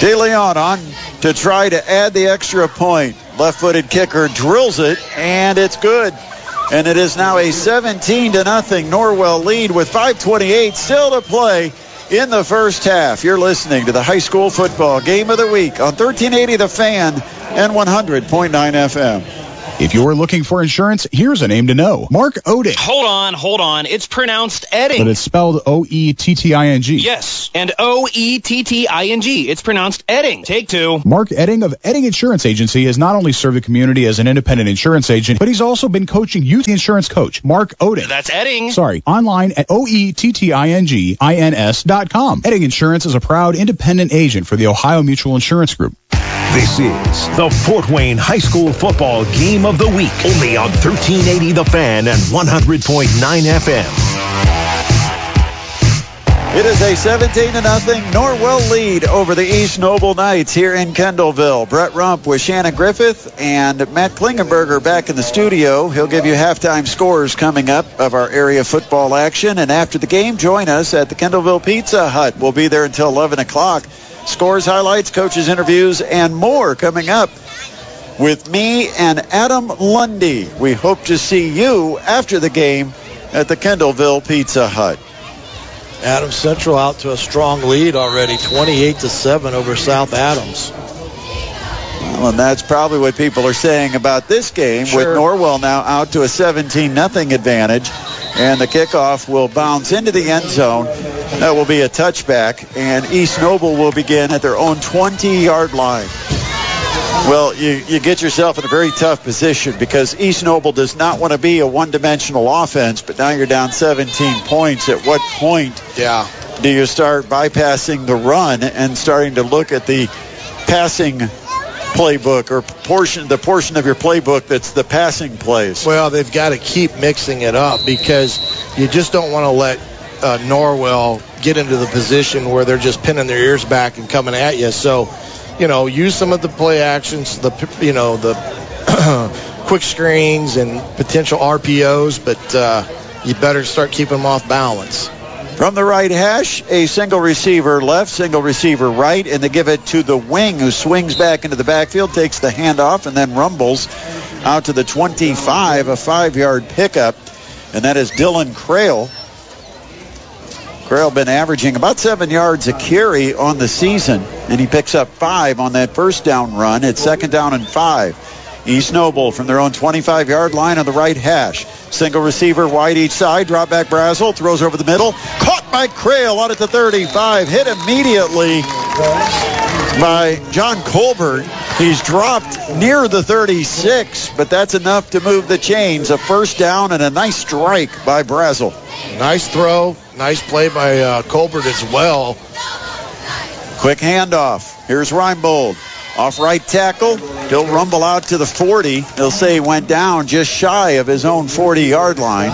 [SPEAKER 3] De Leon on to try to add the extra point. Left-footed kicker drills it, and it's good. And it is now a 17 to nothing Norwell lead with 5:28 still to play in the first half. You're listening to the high school football game of the week on 1380 The Fan and 100.9 FM.
[SPEAKER 19] If you're looking for insurance, here's a name to know. Mark Oding.
[SPEAKER 20] Hold on, hold on. It's pronounced Edding.
[SPEAKER 19] But it's spelled O-E-T-T-I-N-G.
[SPEAKER 20] Yes, and O E T T I N G. It's pronounced Edding. Take two.
[SPEAKER 19] Mark Oetting of Oetting Insurance Agency has not only served the community as an independent insurance agent, but he's also been coaching youth insurance coach Mark Oding.
[SPEAKER 20] That's Edding.
[SPEAKER 19] Sorry, online at E O-E-T-T-I-N-G-I-N-S dot com. Oetting Insurance is a proud independent agent for the Ohio Mutual Insurance Group.
[SPEAKER 1] This is the Fort Wayne High School Football Game of the Week, only on 1380 The Fan and 100.9 FM.
[SPEAKER 3] It is a 17 to nothing Norwell lead over the East Noble Knights here in Kendallville. Brett Rump with Shannon Griffith and Matt Klingenberger back in the studio. He'll give you halftime scores coming up of our area football action. And after the game, join us at the Kendallville Pizza Hut. We'll be there until 11 o'clock. Scores, highlights, coaches' interviews, and more coming up with me and Adam Lundy. We hope to see you after the game at the Kendallville Pizza Hut.
[SPEAKER 4] Adams Central out to a strong lead already, 28 to 7 over South Adams.
[SPEAKER 3] Well, and that's probably what people are saying about this game with Norwell now out to a 17 nothing advantage. And the kickoff will bounce into the end zone. That will be a touchback. And East Noble will begin at their own 20 yard line. Well, you, you get yourself in a very tough position because East Noble does not want to be a one dimensional offense, but now you're down 17 points. At what point
[SPEAKER 4] Yeah.
[SPEAKER 3] do you start bypassing the run and starting to look at the passing playbook or portion the portion of your playbook that's the passing plays?
[SPEAKER 4] Well, they've got to keep mixing it up because you just don't want to let uh, Norwell get into the position where they're just pinning their ears back and coming at you. So, you know, use some of the play actions, the you know the quick screens and potential RPOs, but uh, you better start keeping them off balance.
[SPEAKER 3] From the right hash, a single receiver left, single receiver right, and they give it to the wing who swings back into the backfield, takes the handoff, and then rumbles out to the 25, a five-yard pickup, and that is Dylan Creel. Creel been averaging about seven yards a carry on the season, and he picks up five on that first down run. It's second down and five. East Noble from their own 25-yard line on the right hash. Single receiver wide each side. Drop back Brazel. Throws over the middle. Caught by Creel out at the 35. Hit immediately by John Colbert. He's dropped near the 36, but that's enough to move the chains. A first down and a nice strike by Brazel.
[SPEAKER 4] Nice throw. Nice play by uh, Colbert as well.
[SPEAKER 3] Quick handoff. Here's Reinbold. Off right tackle. He'll rumble out to the 40. He'll say he went down just shy of his own 40 yard line.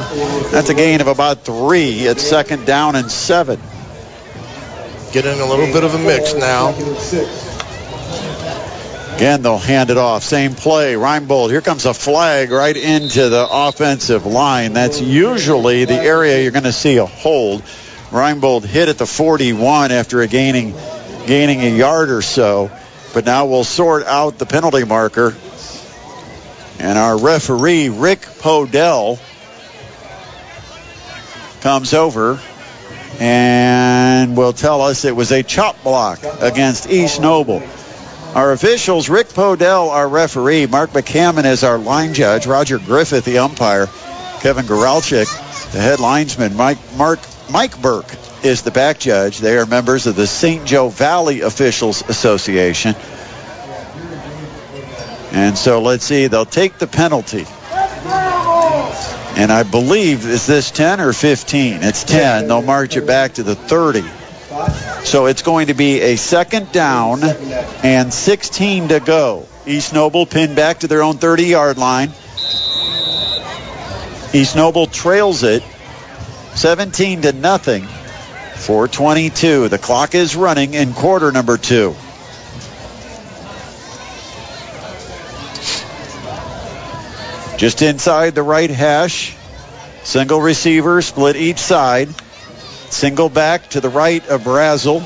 [SPEAKER 3] That's a gain of about three. It's second down and seven.
[SPEAKER 4] Getting a little bit of a mix now.
[SPEAKER 3] Again, they'll hand it off. Same play. Reinbold. Here comes a flag right into the offensive line. That's usually the area you're going to see a hold. Reinbold hit at the 41 after a gaining, gaining a yard or so. But now we'll sort out the penalty marker. And our referee, Rick Podell, comes over and will tell us it was a chop block against East Noble. Our officials, Rick Podell, our referee, Mark McCammon is our line judge, Roger Griffith, the umpire, Kevin Goralchik, the head linesman, Mike, Mark, Mike Burke is the back judge. They are members of the St. Joe Valley Officials Association. And so let's see, they'll take the penalty. And I believe, is this 10 or 15? It's 10. They'll march it back to the 30. So it's going to be a second down and 16 to go. East Noble pinned back to their own 30 yard line. East Noble trails it 17 to nothing. 422. The clock is running in quarter number two. Just inside the right hash. Single receiver, split each side. Single back to the right of Brazel.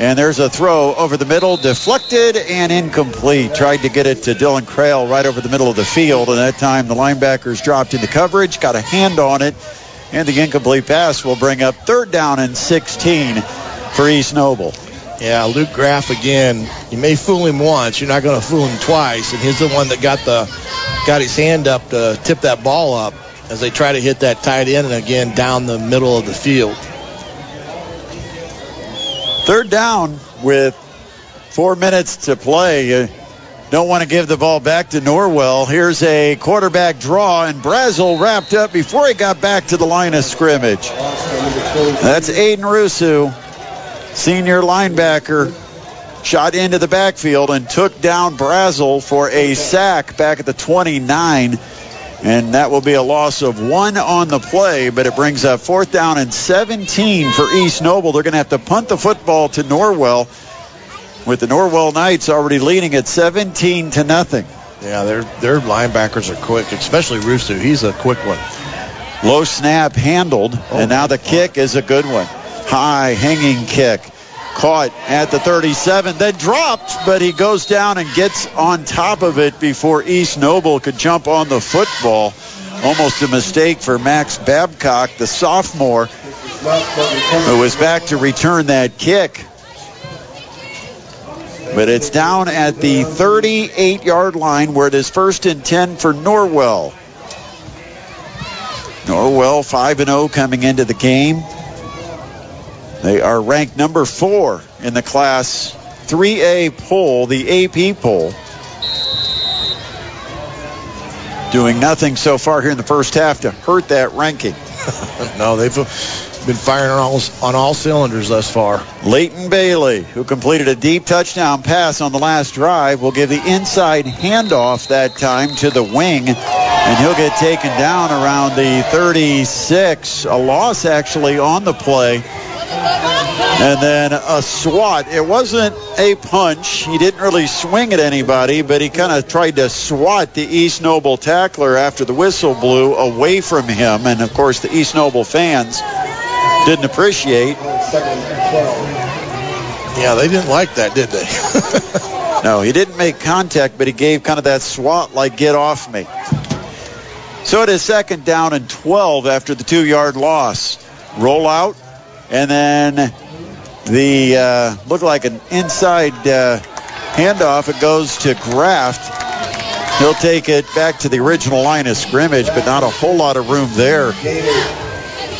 [SPEAKER 3] And there's a throw over the middle, deflected and incomplete. Tried to get it to Dylan Creel right over the middle of the field, and that time the linebackers dropped into coverage, got a hand on it, and the incomplete pass will bring up third down and 16 for East Noble.
[SPEAKER 4] Yeah, Luke Graff again. You may fool him once, you're not going to fool him twice. And he's the one that got the got his hand up to tip that ball up as they try to hit that tight end and again down the middle of the field.
[SPEAKER 3] Third down with four minutes to play. Don't want to give the ball back to Norwell. Here's a quarterback draw, and Brazel wrapped up before he got back to the line of scrimmage. That's Aiden Rusu, senior linebacker, shot into the backfield and took down Brazel for a sack back at the 29. And that will be a loss of one on the play, but it brings up fourth down and 17 for East Noble. They're going to have to punt the football to Norwell with the Norwell Knights already leading at 17 to nothing.
[SPEAKER 4] Yeah, their their linebackers are quick, especially Rusu. He's a quick one.
[SPEAKER 3] Low snap handled, oh and now the kick is a good one. High hanging kick. Caught at the 37, then dropped, but he goes down and gets on top of it before East Noble could jump on the football. Almost a mistake for Max Babcock, the sophomore, who was back to return that kick. But it's down at the 38 yard line where it is first and 10 for Norwell. Norwell 5 0 coming into the game. They are ranked number four in the Class 3A poll, the AP poll. Doing nothing so far here in the first half to hurt that ranking.
[SPEAKER 4] no, they've been firing on all, on all cylinders thus far.
[SPEAKER 3] Leighton Bailey, who completed a deep touchdown pass on the last drive, will give the inside handoff that time to the wing, and he'll get taken down around the 36. A loss actually on the play. And then a swat. It wasn't a punch. He didn't really swing at anybody, but he kind of tried to swat the East Noble tackler after the whistle blew away from him. And of course, the East Noble fans didn't appreciate.
[SPEAKER 4] Yeah, they didn't like that, did they?
[SPEAKER 3] no, he didn't make contact, but he gave kind of that swat like get off me. So it is second down and 12 after the two yard loss. Roll out, and then the uh, looked like an inside uh, handoff. It goes to Graft. He'll take it back to the original line of scrimmage, but not a whole lot of room there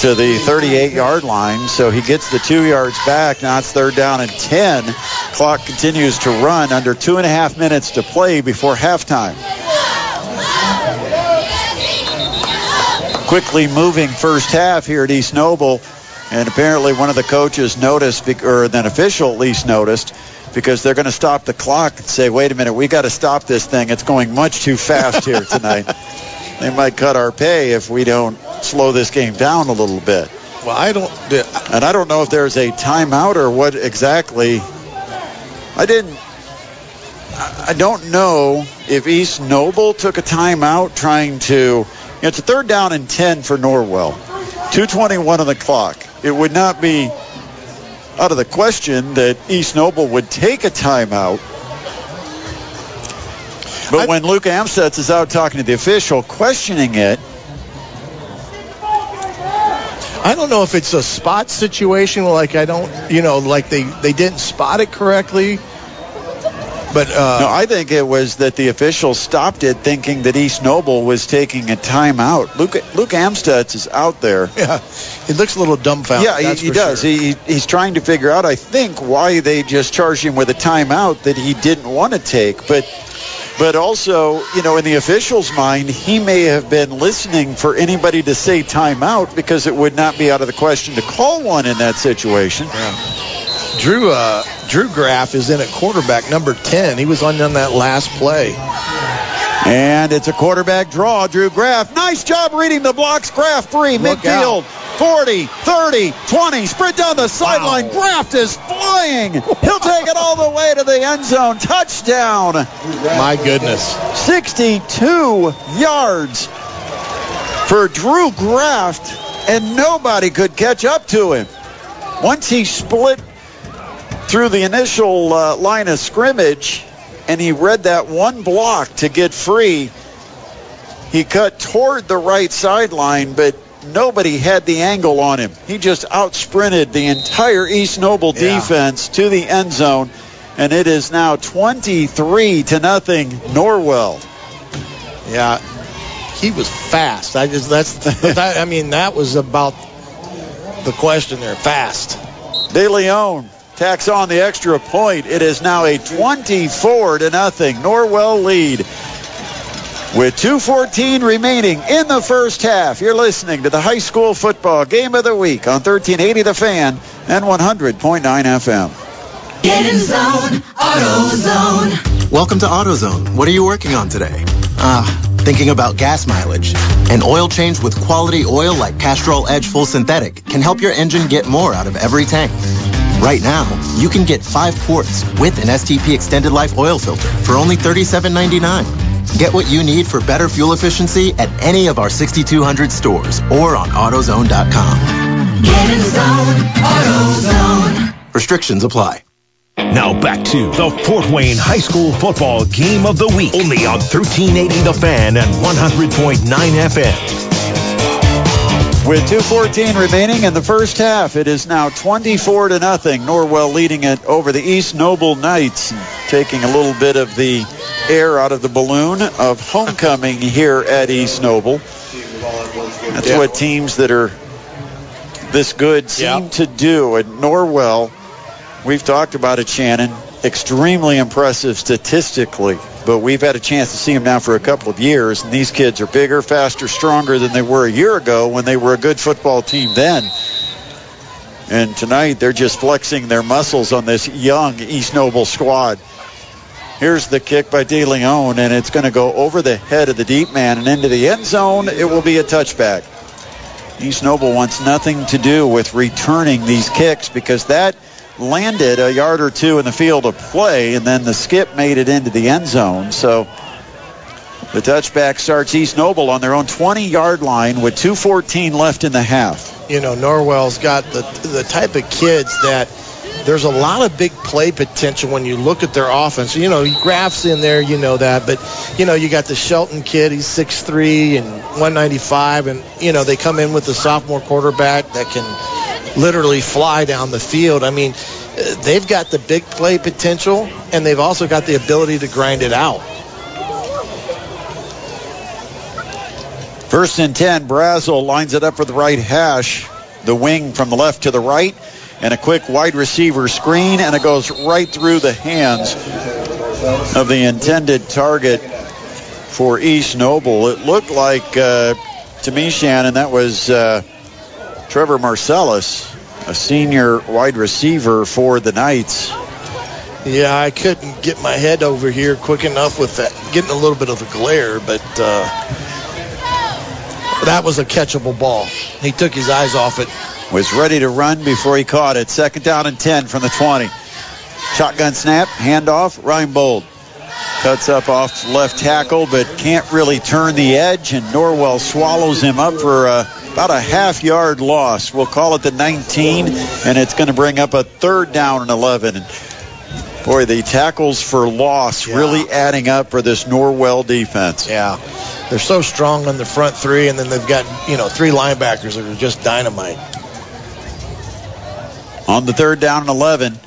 [SPEAKER 3] to the 38 yard line. So he gets the two yards back. Now it's third down and 10 Clock continues to run under two and a half minutes to play before halftime. Quickly moving first half here at East Noble, and apparently one of the coaches noticed, or an official at least noticed, because they're going to stop the clock and say, wait a minute, we got to stop this thing. It's going much too fast here tonight. they might cut our pay if we don't slow this game down a little bit.
[SPEAKER 4] Well, I don't.
[SPEAKER 3] And I don't know if there's a timeout or what exactly. I didn't. I don't know if East Noble took a timeout trying to. You know, it's a third down and 10 for Norwell. 221 on the clock. It would not be out of the question that East Noble would take a timeout. But when Luke Amstutz is out talking to the official, questioning it,
[SPEAKER 4] I don't know if it's a spot situation, like I don't, you know, like they they didn't spot it correctly. But uh,
[SPEAKER 3] no, I think it was that the officials stopped it, thinking that East Noble was taking a timeout. Luke Luke Amstutz is out there.
[SPEAKER 4] Yeah, he looks a little dumbfounded.
[SPEAKER 3] Yeah, he, he does.
[SPEAKER 4] Sure.
[SPEAKER 3] He, he's trying to figure out, I think, why they just charged him with a timeout that he didn't want to take. But but also, you know, in the official's mind, he may have been listening for anybody to say timeout because it would not be out of the question to call one in that situation.
[SPEAKER 4] Yeah. Drew uh, Drew Graff is in at quarterback number 10. He was on, on that last play.
[SPEAKER 3] And it's a quarterback draw. Drew Graff. Nice job reading the blocks. Graff three,
[SPEAKER 4] Look
[SPEAKER 3] midfield.
[SPEAKER 4] Out.
[SPEAKER 3] 40, 30, 20. Sprint down the sideline. Wow. Graff is flying. He'll take it all the way to the end zone. Touchdown.
[SPEAKER 4] My goodness.
[SPEAKER 3] 62 yards for Drew Graft, and nobody could catch up to him. Once he split through the initial uh, line of scrimmage, and he read that one block to get free. He cut toward the right sideline, but nobody had the angle on him. He just out sprinted the entire East Noble
[SPEAKER 4] Yeah.
[SPEAKER 3] defense to the end zone, and it is now 23 to nothing Norwell.
[SPEAKER 4] Yeah, he was fast. I just that's that, I mean that was about the question there. Fast.
[SPEAKER 3] De Leon tacks on the extra point. It is now a 24 to nothing Norwell lead. With 2.14 remaining in the first half, you're listening to the high school football game of the week on 1380 The Fan and 100.9 FM.
[SPEAKER 8] Get in zone, AutoZone.
[SPEAKER 21] Welcome to AutoZone. What are you working on today? Ah, thinking about gas mileage. An oil change with quality oil like Castrol Edge Full Synthetic can help your engine get more out of every tank. Right now, you can get five quarts with an STP extended life oil filter for only $37.99. Get what you need for better fuel efficiency at any of our 6,200 stores or on AutoZone.com.
[SPEAKER 8] Get in zone, AutoZone.
[SPEAKER 21] Restrictions apply.
[SPEAKER 1] Now back to the Fort Wayne High School football game of the week. Only on 1380 The Fan and 100.9 FM.
[SPEAKER 3] With 2.14 remaining in the first half, it is now 24 to nothing. Norwell leading it over the East Noble Knights, taking a little bit of the air out of the balloon of homecoming here at East Noble. That's
[SPEAKER 4] Yeah.
[SPEAKER 3] what teams that are this good seem
[SPEAKER 4] Yep.
[SPEAKER 3] to do. At Norwell, we've talked about it, Shannon. Extremely impressive statistically, but we've had a chance to see them now for a couple of years, and these kids are bigger, faster, stronger than they were a year ago when they were a good football team then. And tonight they're just flexing their muscles on this young East Noble squad. Here's the kick by De Leon, and it's going to go over the head of the deep man and into the end zone. It will be a touchback. East Noble wants nothing to do with returning these kicks because that landed a yard or two in the field of play, and then the skip made it into the end zone. So the touchback starts East Noble on their own 20-yard line with 2:14 left in the half.
[SPEAKER 4] You know, Norwell's got the the type of kids that there's a lot of big play potential when you look at their offense. You know, Graff's in there, you know that, but you know, you got the Shelton kid, he's 6'3 and 195 and you know, they come in with the sophomore quarterback that can literally fly down the field. I mean, they've got the big play potential and they've also got the ability to grind it out.
[SPEAKER 3] First and 10, Brazel lines it up for the right hash. The wing from the left to the right. And a quick wide receiver screen, and it goes right through the hands of the intended target for East Noble. It looked like, uh, to me, Shannon, that was uh, Trevor Marcellus, a senior wide receiver for the Knights.
[SPEAKER 4] Yeah, I couldn't get my head over here quick enough with that, getting a little bit of a glare, but uh, that was a catchable ball. He took his eyes off it.
[SPEAKER 3] Was ready to run before he caught it. Second down and 10 from the 20. Shotgun snap, handoff, Reinbold. Cuts up off left tackle, but can't really turn the edge, and Norwell swallows him up for uh, about a half yard loss. We'll call it the 19, and it's going to bring up a third down and 11. And boy, the tackles for loss
[SPEAKER 4] Yeah.
[SPEAKER 3] really adding up for this Norwell defense.
[SPEAKER 4] Yeah. They're so strong on the front three, and then they've got, you know, three linebackers that are just dynamite.
[SPEAKER 3] On the third down and 11,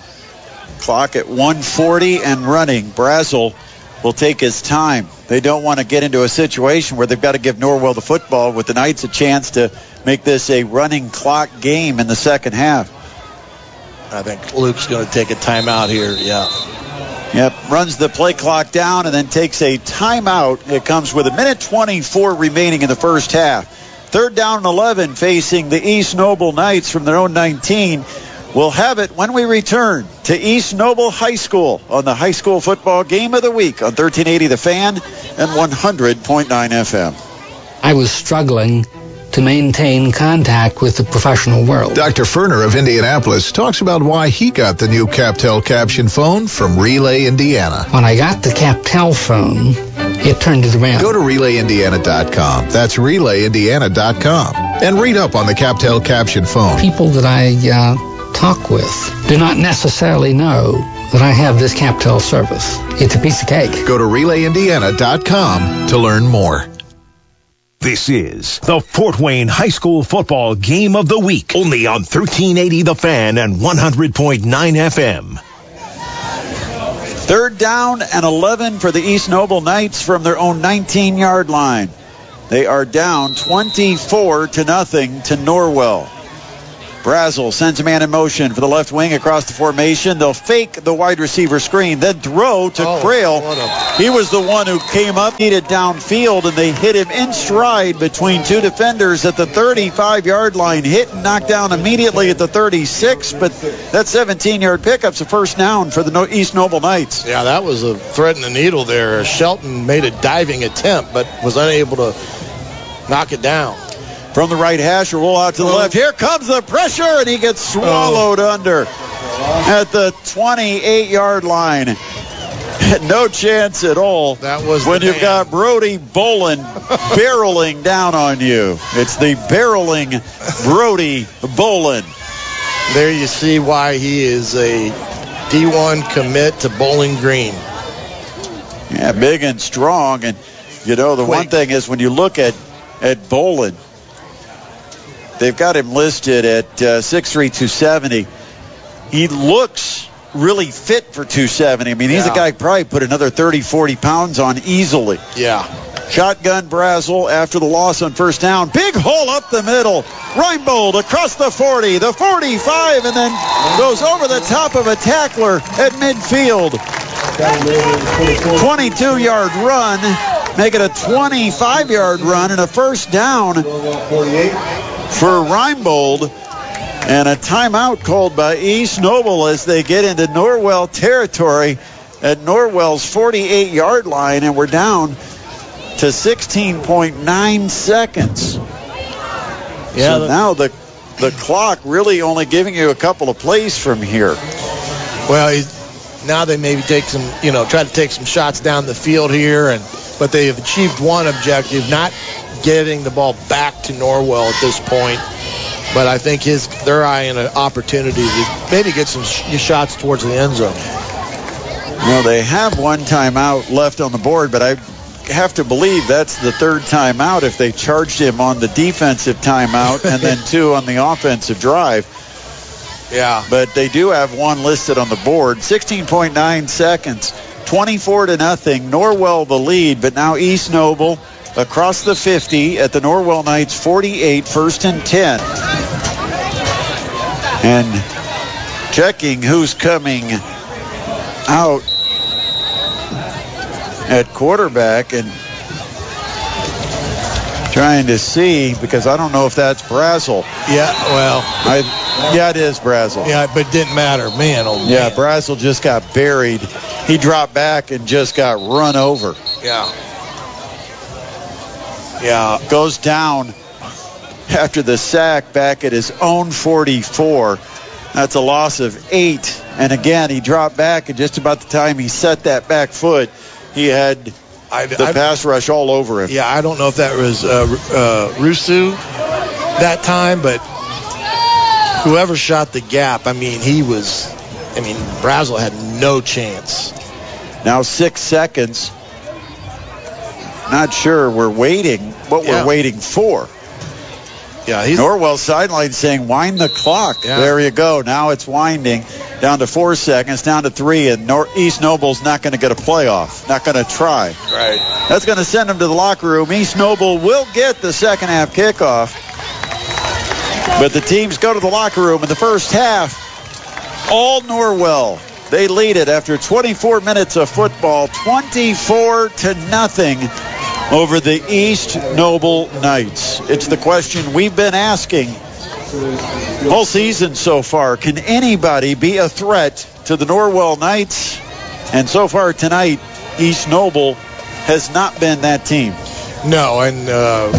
[SPEAKER 3] clock at 140 and running. Brazel will take his time. They don't want to get into a situation where they've got to give Norwell the football with the Knights a chance to make this a running clock game in the second half.
[SPEAKER 4] I think Luke's going to take a timeout here. Yeah.
[SPEAKER 3] Yep, runs the play clock down and then takes a timeout. It comes with a minute 24 remaining in the first half. Third down and 11 facing the East Noble Knights from their own 19. We'll have it when we return to East Noble High School on the high school football game of the week on 1380 The Fan and 100.9 FM.
[SPEAKER 22] I was struggling to maintain contact with the professional world.
[SPEAKER 12] Dr. Ferner of Indianapolis talks about why he got the new CapTel caption phone from Relay Indiana.
[SPEAKER 22] When I got the Captel phone, it turned it around.
[SPEAKER 12] Go to RelayIndiana.com. That's RelayIndiana.com. And read up on the CapTel caption phone.
[SPEAKER 22] People that I uh, talk with do not necessarily know that I have this Captel service. It's a piece of cake.
[SPEAKER 12] Go to RelayIndiana.com to learn more.
[SPEAKER 1] This is the Fort Wayne High School Football Game of the Week, only on 1380 The Fan and 100.9 FM.
[SPEAKER 3] Third down and 11 for the East Noble Knights from their own 19 yard line. They are down 24 to nothing to Norwell. Brazel sends a man in motion for the left wing across the formation. They'll fake the wide receiver screen, then throw to
[SPEAKER 4] Oh,
[SPEAKER 3] He was the one who came up, needed downfield, and they hit him in stride between two defenders at the 35 yard line. Hit and knocked down immediately at the 36, but that 17 yard pickup's a first down for the East Noble Knights.
[SPEAKER 4] Yeah, that was a thread in the needle there. Shelton made a diving attempt, but was unable to knock it down.
[SPEAKER 3] From the right hash, roll out to the oh. left. Here comes the pressure, and he gets oh. swallowed under at the 28 yard line. No chance at all.
[SPEAKER 4] That was
[SPEAKER 3] when you've got Brody Bolin barreling down on you. It's the barreling Brody Bolin.
[SPEAKER 4] There you see why he is a D1 commit to Bowling Green.
[SPEAKER 3] Yeah, big and strong. And you know, the one thing is when you look at at Bolin, they've got him listed at uh, 6'3", 270. He looks really fit for 270. I mean, he's a guy who probably put another 30, 40 pounds on easily.
[SPEAKER 4] Yeah.
[SPEAKER 3] Shotgun Brazel after the loss on first down. Big hole up the middle. Reinbold across the 40, the 45, and then goes over the top of a tackler at midfield. 22 yard run, make it a 25 yard run and a first down for Reinbold. And a timeout called by East Noble as they get into Norwell territory at Norwell's 48 yard line, and we're down to 16.9 seconds.
[SPEAKER 4] Yeah,
[SPEAKER 3] so
[SPEAKER 4] the-
[SPEAKER 3] now the the clock really only giving you a couple of plays from here.
[SPEAKER 4] Well, now they maybe take some, you know, try to take some shots down the field here, and but they have achieved one objective, not getting the ball back to Norwell at this point. But I think his they're eyeing an opportunity to maybe get some sh- shots towards the end zone.
[SPEAKER 3] Well, they have one timeout left on the board, but I have to believe that's the third timeout if they charged him on the defensive timeout and then two on the offensive drive.
[SPEAKER 4] Yeah.
[SPEAKER 3] But they do have one listed on the board. 16.9 seconds. 24 to nothing. Norwell the lead, but now East Noble across the 50 at the Norwell Knights 48, first and 10. And checking who's coming out at quarterback and trying to see because I don't know if that's Brazel.
[SPEAKER 4] Yeah, well,
[SPEAKER 3] I yeah, it is Brazel.
[SPEAKER 4] Yeah, but it didn't matter, man. Oh,
[SPEAKER 3] Yeah, Brazel just got buried. He dropped back and just got run over.
[SPEAKER 4] Yeah. Yeah.
[SPEAKER 3] Goes down after the sack back at his own 44. That's a loss of eight. And again, he dropped back, and just about the time he set that back foot, he had
[SPEAKER 4] I,
[SPEAKER 3] the
[SPEAKER 4] I-
[SPEAKER 3] pass rush all over him.
[SPEAKER 4] Yeah, I don't know if that was uh, uh, Rusu that time, but whoever shot the gap, I mean, he was. I mean, Brazel had no chance.
[SPEAKER 3] Now six seconds. Not sure. We're waiting. What
[SPEAKER 4] Yeah.
[SPEAKER 3] we're waiting for.
[SPEAKER 4] Yeah, he's
[SPEAKER 3] Norwell sideline saying, "Wind the clock."
[SPEAKER 4] Yeah.
[SPEAKER 3] There you go. Now it's winding down to four seconds, down to three, and Nor- East Noble's not going to get a playoff. Not going to try.
[SPEAKER 4] right.
[SPEAKER 3] That's going to send them to the locker room. East Noble will get the second half kickoff. But the teams go to the locker room in the first half. All Norwell. They lead it after 24 minutes of football, 24 to nothing over the East Noble Knights. It's the question we've been asking all season so far. Can anybody be a threat to the Norwell Knights? And so far tonight, East Noble has not been that team.
[SPEAKER 4] No, and uh,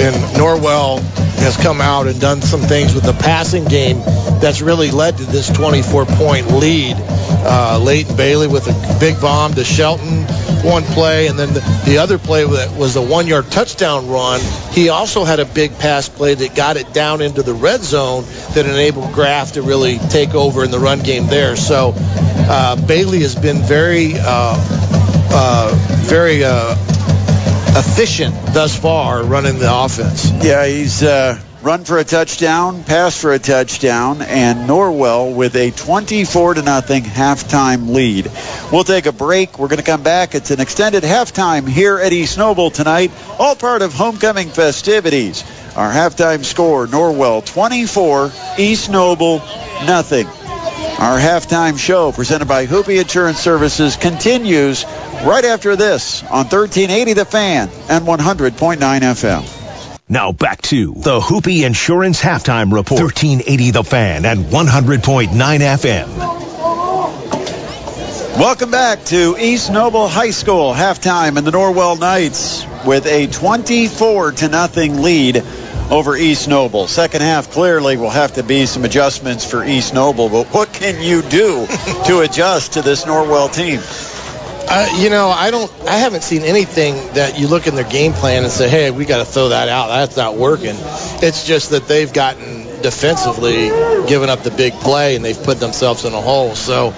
[SPEAKER 4] and Norwell has come out and done some things with the passing game that's really led to this 24-point lead. Uh, Leighton Bailey with a big bomb to Shelton, one play, and then the, the other play was a one-yard touchdown run. He also had a big pass play that got it down into the red zone that enabled Graff to really take over in the run game there. So uh, Bailey has been very, uh, uh, very. Efficient thus far running the offense.
[SPEAKER 3] Yeah, he's uh, run for a touchdown, pass for a touchdown, and Norwell with a 24 to nothing halftime lead. We'll take a break. We're going to come back. It's an extended halftime here at East Noble tonight, all part of homecoming festivities. Our halftime score: Norwell 24, East Noble nothing. Our halftime show presented by Hoopie Insurance Services continues right after this on 1380 The Fan and 100.9 FM.
[SPEAKER 1] Now back to the Hoopie Insurance Halftime Report. 1380 The Fan and 100.9 FM.
[SPEAKER 3] Welcome back to East Noble High School halftime in the Norwell Knights with a 24 to nothing lead over East Noble. Second half clearly will have to be some adjustments for East Noble, but what can you do to adjust to this Norwell team?
[SPEAKER 4] Uh, you know, I don't. I haven't seen anything that you look in their game plan and say, "Hey, we got to throw that out. That's not working." It's just that they've gotten defensively given up the big play and they've put themselves in a hole. So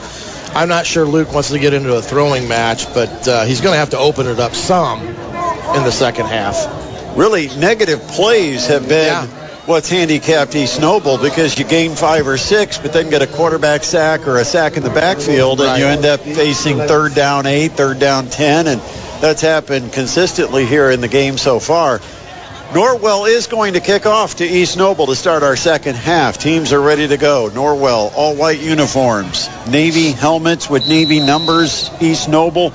[SPEAKER 4] I'm not sure Luke wants to get into a throwing match, but uh, he's going to have to open it up some in the second half.
[SPEAKER 3] Really, negative plays have been
[SPEAKER 4] Yeah.
[SPEAKER 3] what's handicapped East Noble because you gain five or six, but then get a quarterback sack or a sack in the backfield, and you end up facing third down eight, third down ten, and that's happened consistently here in the game so far. Norwell is going to kick off to East Noble to start our second half. Teams are ready to go. Norwell, all white uniforms, navy helmets with navy numbers. East Noble,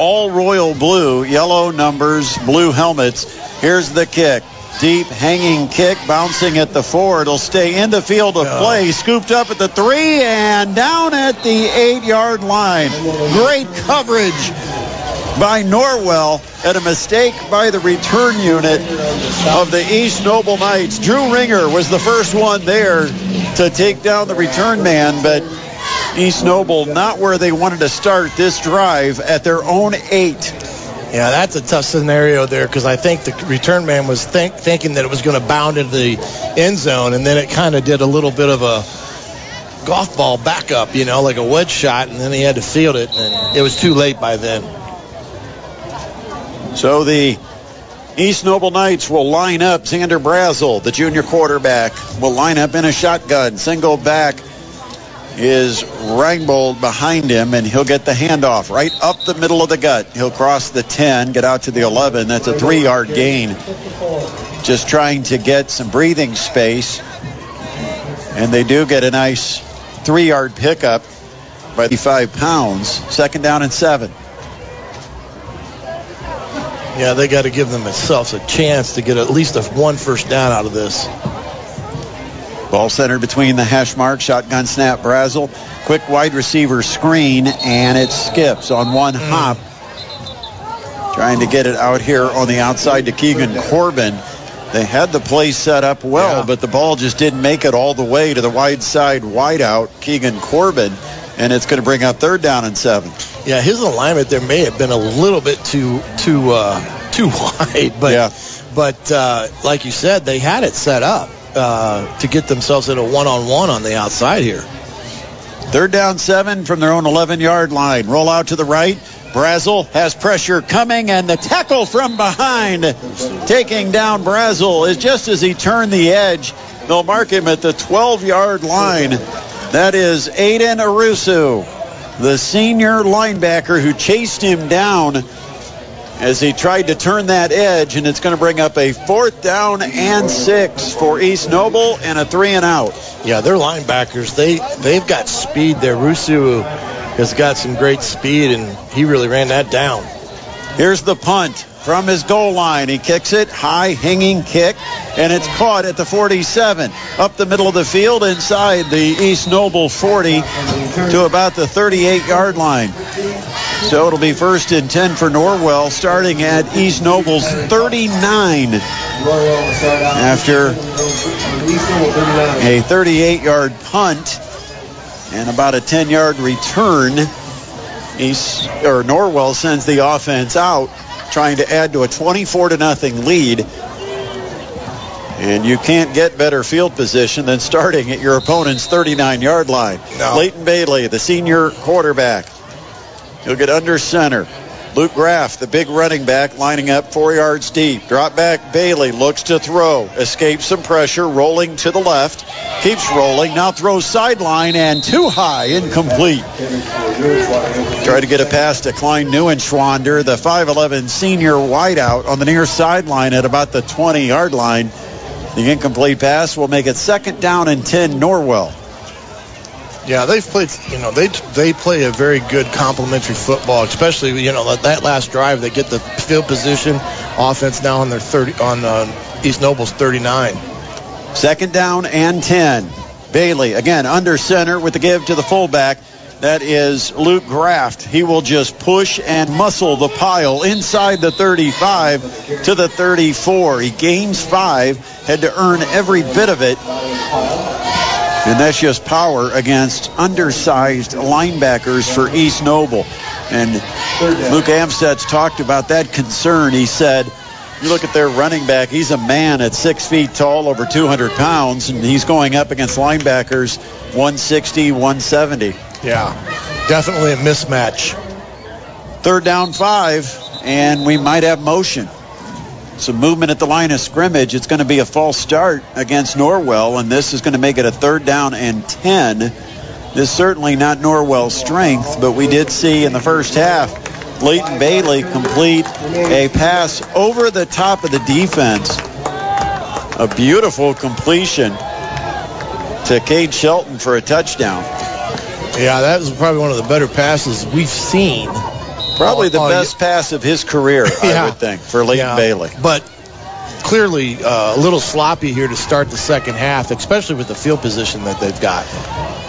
[SPEAKER 3] all royal blue, yellow numbers, blue helmets. Here's the kick. Deep hanging kick, bouncing at the four. It'll stay in the field of play. Scooped up at the three and down at the eight yard line. Great coverage by Norwell and a mistake by the return unit of the East Noble Knights. Drew Ringer was the first one there to take down the return man, but East Noble not where they wanted to start this drive at their own eight.
[SPEAKER 4] Yeah, that's a tough scenario there because I think the return man was think, thinking that it was going to bound into the end zone, and then it kind of did a little bit of a golf ball backup, you know, like a wedge shot, and then he had to field it, and it was too late by then.
[SPEAKER 3] So the East Noble Knights will line up. Xander Brazel, the junior quarterback, will line up in a shotgun. Single back is Reinbold behind him, and he'll get the handoff right up the middle of the gut. He'll cross the 10, get out to the 11. That's a three-yard gain. Just trying to get some breathing space. And they do get a nice three-yard pickup by the five pounds. Second down and seven.
[SPEAKER 4] Yeah, they got to give themselves a chance to get at least a one first down out of this.
[SPEAKER 3] Ball centered between the hash mark. Shotgun snap, Brazel. Quick wide receiver screen, and it skips on one hop. Trying to get it out here on the outside to Keegan Corbin. They had the play set up well, but the ball just didn't make it all the way to the wide side wideout, Keegan Corbin, and it's going to bring up third down and seven.
[SPEAKER 4] Yeah, his alignment there may have been a little bit too too uh, too wide, but yeah. but uh, like you said, they had it set up uh, to get themselves in a one-on-one on the outside here.
[SPEAKER 3] Third down seven from their own 11-yard line. Roll out to the right. Brazel has pressure coming, and the tackle from behind, taking down Brazel, is just as he turned the edge. They'll mark him at the 12-yard line. That is Aiden Rusu, the senior linebacker who chased him down as he tried to turn that edge, and it's going to bring up a fourth down and six for East Noble and a three and out.
[SPEAKER 4] Yeah, their linebackers, they, they've got speed there. Rusu has got some great speed, and he really ran that down.
[SPEAKER 3] Here's the punt from his goal line. He kicks it, high hanging kick, and it's caught at the 47. Up the middle of the field inside the East Noble 40 to about the 38 yard line. So it'll be first and 10 for Norwell starting at East Noble's 39 after a 38 yard punt and about a 10 yard return. East or Norwell sends the offense out, trying to add to a 24 to nothing lead. And you can't get better field position than starting at your opponent's 39 yard line.
[SPEAKER 4] No.
[SPEAKER 3] Leighton Bailey, the senior quarterback, he'll get under center. Luke Graff, the big running back, lining up four yards deep. Drop back. Bailey looks to throw. Escapes some pressure. Rolling to the left. Keeps rolling. Now throws sideline and too high. Incomplete. Try to get a pass to Klein Neuenschwander, the 5'11 senior wideout on the near sideline at about the 20 yard line. The incomplete pass will make it second down and 10 Norwell.
[SPEAKER 4] Yeah, they've played. You know, they they play a very good complementary football, especially you know that, last drive. They get the field position, offense now on their 30 on uh, East Noble's 39.
[SPEAKER 3] Second down and 10. Bailey again under center with the give to the fullback. That is Luke Graff. He will just push and muscle the pile inside the 35 to the 34. He gains five, had to earn every bit of it. And that's just power against undersized linebackers for East Noble. And Luke Amstutz talked about that concern. He said, you look at their running back, he's a man at six feet tall, over 200 pounds, and he's going up against linebackers 160, 170.
[SPEAKER 4] Yeah, definitely a mismatch.
[SPEAKER 3] Third down five, and we might have motion. Some movement at the line of scrimmage. It's going to be a false start against Norwell, and this is going to make it a third down and 10. This is certainly not Norwell's strength, but we did see in the first half Leighton Bailey complete a pass over the top of the defense. A beautiful completion to Cade Shelton for a touchdown.
[SPEAKER 4] Yeah, that was probably one of the better passes we've seen.
[SPEAKER 3] Probably the
[SPEAKER 4] Oh,
[SPEAKER 3] best pass of his career, I would think, for Leighton
[SPEAKER 4] Yeah,
[SPEAKER 3] Bailey.
[SPEAKER 4] But clearly uh, a little sloppy here to start the second half, especially with the field position that they've got.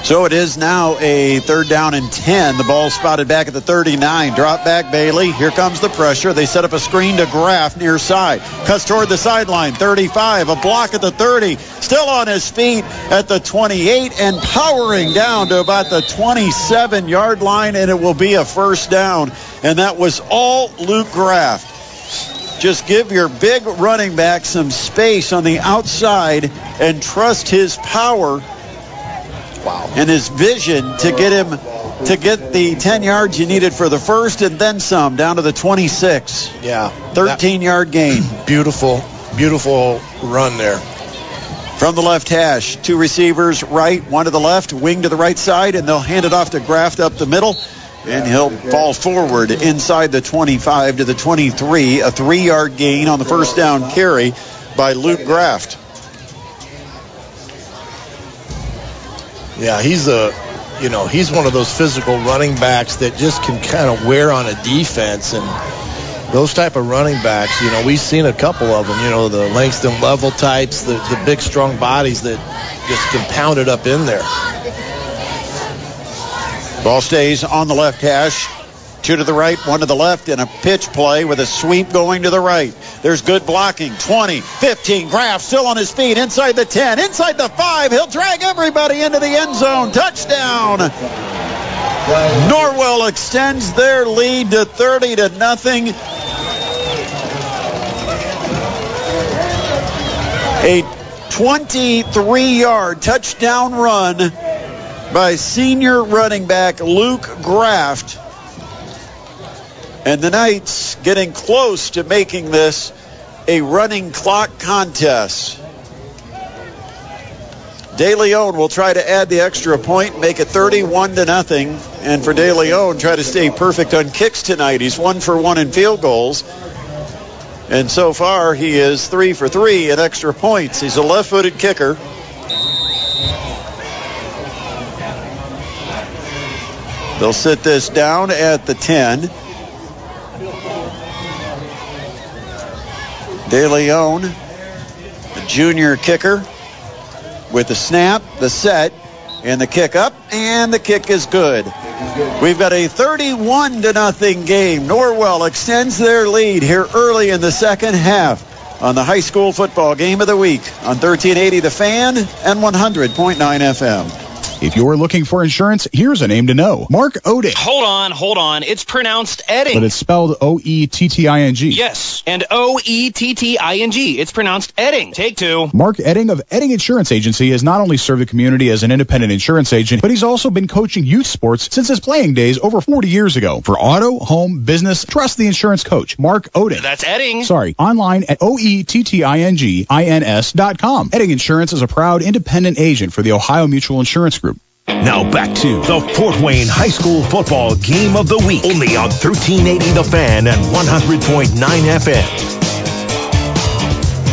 [SPEAKER 3] So it is now a third down and 10. The ball spotted back at the 39. Drop back Bailey. Here comes the pressure. They set up a screen to Graff near side. Cuts toward the sideline. 35. A block at the 30. Still on his feet at the 28 and powering down to about the 27 yard line and it will be a first down. And that was all Luke Graff. Just give your big running back some space on the outside and trust his power and his vision to get him to get the 10 yards you needed for the first and then some down to the 26.
[SPEAKER 4] Yeah.
[SPEAKER 3] 13 yard gain.
[SPEAKER 4] Beautiful, beautiful run there.
[SPEAKER 3] From the left hash, two receivers right, one to the left, wing to the right side, and they'll hand it off to Graff up the middle. And he'll fall forward inside the 25 to the 23. A three yard gain on the first down carry by Luke Graff.
[SPEAKER 4] Yeah, he's a you know, he's one of those physical running backs that just can kind of wear on a defense and those type of running backs, you know, we've seen a couple of them, you know, the Langston level types, the, the big strong bodies that just can pound it up in there.
[SPEAKER 3] Ball stays on the left hash. Two to the right, one to the left, and a pitch play with a sweep going to the right. There's good blocking. 20, 15. Graff still on his feet inside the 10, inside the 5. He'll drag everybody into the end zone. Touchdown. Norwell extends their lead to 30 to nothing. A 23-yard touchdown run by senior running back Luke Graff. And the Knights getting close to making this a running clock contest. De Leon will try to add the extra point, make it 31 to nothing. And for De Leon, try to stay perfect on kicks tonight. He's one for one in field goals. And so far, he is three for three in extra points. He's a left-footed kicker. They'll sit this down at the 10. De Leon, the junior kicker, with the snap, the set, and the kick up, and the kick is good. We've got a 31 to nothing game. Norwell extends their lead here early in the second half on the high school football game of the week on 1380 The Fan and 100.9 FM.
[SPEAKER 19] If you're looking for insurance, here's a name to know. Mark Oding.
[SPEAKER 20] Hold on, hold on. It's pronounced Edding.
[SPEAKER 19] But it's spelled O E T T I N G.
[SPEAKER 20] Yes, and O E T T I N G. It's pronounced Edding. Take two.
[SPEAKER 19] Mark Oetting of Oetting Insurance Agency has not only served the community as an independent insurance agent, but he's also been coaching youth sports since his playing days over 40 years ago. For auto, home, business, trust the insurance coach, Mark Oding.
[SPEAKER 20] That's Edding.
[SPEAKER 19] Sorry, online at O E T T I N G I N S dot com. Oetting Insurance is a proud independent agent for the Ohio Mutual Insurance Group.
[SPEAKER 1] Now back to the Fort Wayne High School Football Game of the Week. Only on 1380 The Fan and 100.9 FM.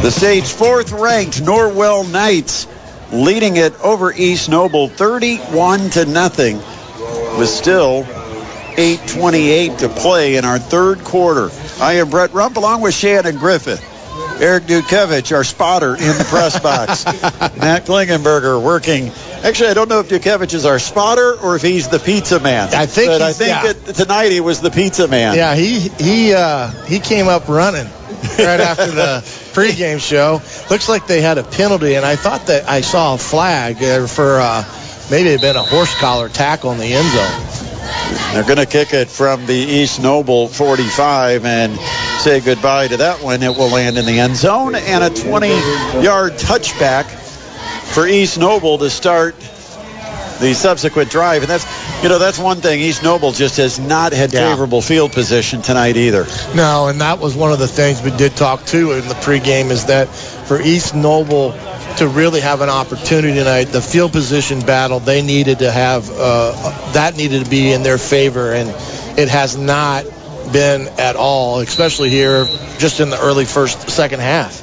[SPEAKER 3] The state's fourth ranked Norwell Knights leading it over East Noble 31 to nothing with still 8.28 to play in our third quarter. I am Brett Rump along with Shannon Griffith. Eric Dukevich, our spotter in the press box. Matt Klingenberger working. Actually, I don't know if Dukevich is our spotter or if he's the pizza man.
[SPEAKER 4] I think
[SPEAKER 3] but I think
[SPEAKER 4] yeah.
[SPEAKER 3] that tonight he was the pizza man.
[SPEAKER 4] Yeah, he he uh, he came up running right after the pregame show. Looks like they had a penalty, and I thought that I saw a flag for uh, maybe it had been a horse collar tackle in the end zone.
[SPEAKER 3] They're going to kick it from the East Noble 45 and say goodbye to that one. It will land in the end zone and a 20-yard touchback for East Noble to start the subsequent drive. And that's, you know, that's one thing. East Noble just has not had
[SPEAKER 4] Yeah.
[SPEAKER 3] favorable field position tonight either.
[SPEAKER 4] No, and that was one of the things we did talk to in the pregame is that for East Noble to really have an opportunity tonight, the field position battle they needed to have uh, that needed to be in their favor, and it has not been at all, especially here just in the early first second half.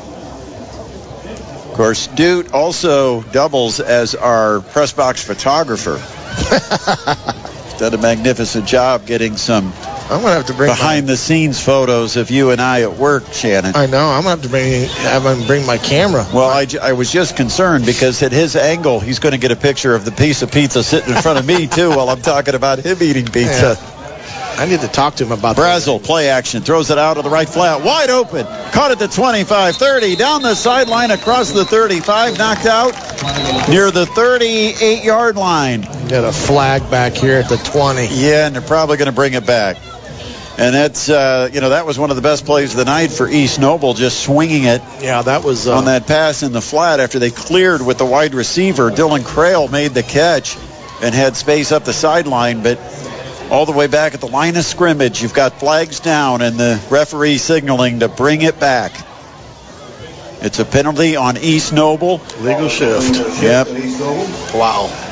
[SPEAKER 3] Of course, Dude also doubles as our press box photographer. Done a magnificent job getting some
[SPEAKER 4] I'm gonna have to bring
[SPEAKER 3] behind the scenes photos of you and I at work, Shannon.
[SPEAKER 4] I know I'm gonna have to bring have him bring my camera.
[SPEAKER 3] Well, I was just concerned because at his angle, he's going to get a picture of the piece of pizza sitting in front of me, too, while I'm talking about him eating pizza.
[SPEAKER 4] I need to talk to him about
[SPEAKER 3] Brazel, play action, throws it out of the right flat, wide open. Caught at the 25 30, down the sideline, across the 35, knocked out near the 38 yard line.
[SPEAKER 4] Got a flag back here at the 20.
[SPEAKER 3] Yeah, and they're probably going to bring it back. And that's, uh, you know, that was one of the best plays of the night for East Noble, just swinging it
[SPEAKER 4] Yeah, that was uh,
[SPEAKER 3] on that pass in the flat after they cleared with the wide receiver. Dylan Creel made the catch and had space up the sideline, but all the way back at the line of scrimmage, you've got flags down and the referee signaling to bring it back. It's a penalty on East Noble.
[SPEAKER 4] legal shift.
[SPEAKER 3] Yep.
[SPEAKER 4] Wow.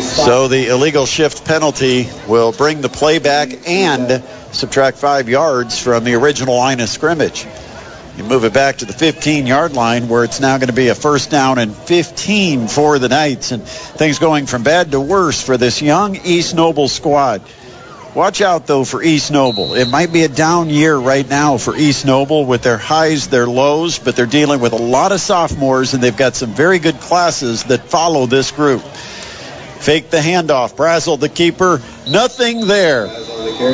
[SPEAKER 3] So the illegal shift penalty will bring the play back and subtract five yards from the original line of scrimmage. You move it back to the 15 yard line where it's now going to be a first down and 15 for the Knights. And things going from bad to worse for this young East Noble squad. Watch out, though, for East Noble. It might be a down year right now for East Noble with their highs, their lows, but they're dealing with a lot of sophomores, and they've got some very good classes that follow this group. Fake the handoff. Brazel, the keeper. Nothing there.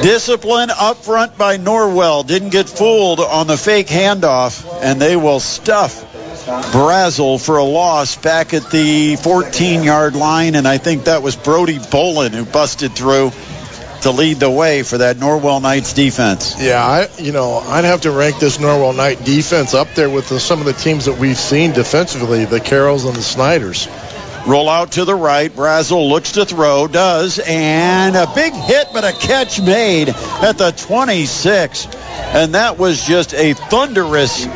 [SPEAKER 3] Discipline up front by Norwell. Didn't get fooled on the fake handoff, and they will stuff Brazel for a loss back at the 14 yard line. And I think that was Brody Bolin who busted through to lead the way for that Norwell Knights defense.
[SPEAKER 4] Yeah, I you know I'd have to rank this Norwell Knight defense up there with the, some of the teams that we've seen defensively, the Carrolls and the Snyders.
[SPEAKER 3] Roll out to the right. Brazel looks to throw, does, and a big hit, but a catch made at the 26. And that was just a thunderous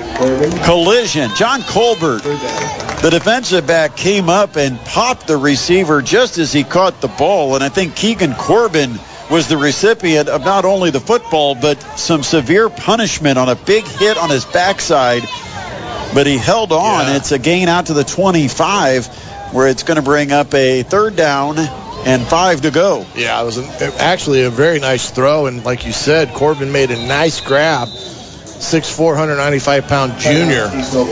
[SPEAKER 3] collision. John Colbert, the defensive back, came up and popped the receiver just as he caught the ball. And I think Keegan Corbin was the recipient of not only the football, but some severe punishment on a big hit on his backside. But he held on.
[SPEAKER 4] Yeah.
[SPEAKER 3] It's a gain out to the 25, where it's going to bring up a third down and five to go.
[SPEAKER 4] Yeah, it was an, actually a very nice throw, and like you said, Corbin made a nice grab. 6'4", 195 pound junior,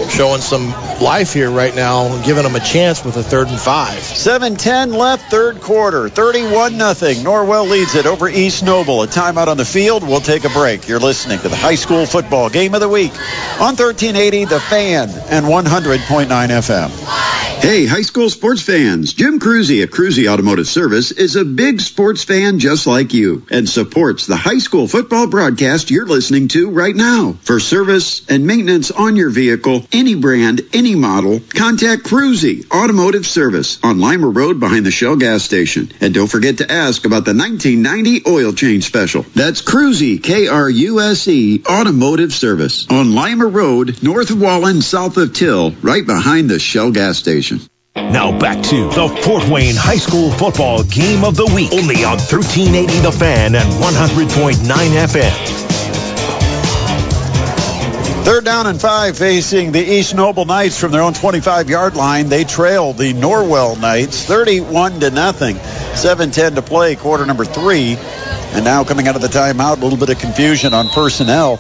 [SPEAKER 4] showing some life here right now, giving him a chance with a third and five.
[SPEAKER 3] 7-10 left, third quarter. 31 nothing. Norwell leads it over East Noble. A timeout on the field. We'll take a break. You're listening to the high school football game of the week on 1380 The Fan and 100.9 FM.
[SPEAKER 18] Hey, high school sports fans. Jim Kruse at Kruse Automotive Service is a big sports fan just like you and supports the high school football broadcast you're listening to right now. For service and maintenance on your vehicle, any brand, any model, contact Kruse Automotive Service on Lima Road behind the Shell gas station. And don't forget to ask about the 1990 oil change special. That's Kruse, K-R-U-S-E, Automotive Service on Lima Road, north of Wallen, south of Till, right behind the Shell gas station.
[SPEAKER 1] Now back to the Fort Wayne High School football game of the week. Only on 1380 The Fan and 100.9 FM.
[SPEAKER 3] Third down and five facing the East Noble Knights from their own 25-yard line. They trail the Norwell Knights 31 to nothing. 7-10 to play, quarter number three. And now coming out of the timeout, a little bit of confusion on personnel.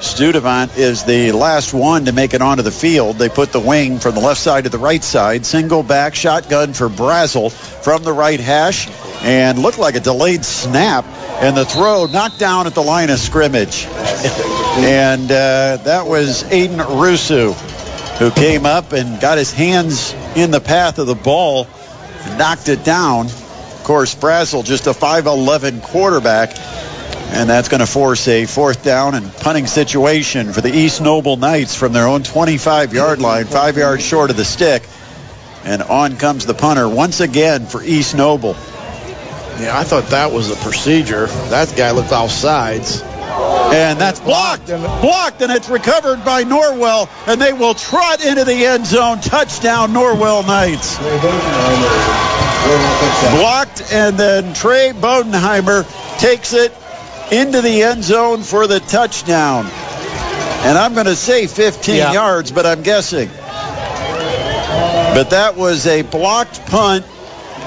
[SPEAKER 3] Studevant is the last one to make it onto the field. They put the wing from the left side to the right side. Single back shotgun for Brazel from the right hash and looked like a delayed snap. And the throw knocked down at the line of scrimmage. and uh, that was Aiden Rusu who came up and got his hands in the path of the ball and knocked it down. Of course, Brazel just a 5'11 quarterback. And that's going to force a fourth down and punting situation for the East Noble Knights from their own 25 yard line, five yards short of the stick. And on comes the punter once again for East Noble.
[SPEAKER 4] Yeah, I thought that was a procedure. That guy looked off sides.
[SPEAKER 3] And that's blocked. Blocked, and it's recovered by Norwell, and they will trot into the end zone. Touchdown, Norwell Knights. Blocked, and then Trey Bodenheimer takes it into the end zone for the touchdown. And I'm going to say 15
[SPEAKER 4] Yeah.
[SPEAKER 3] yards, but I'm guessing. But that was a blocked punt.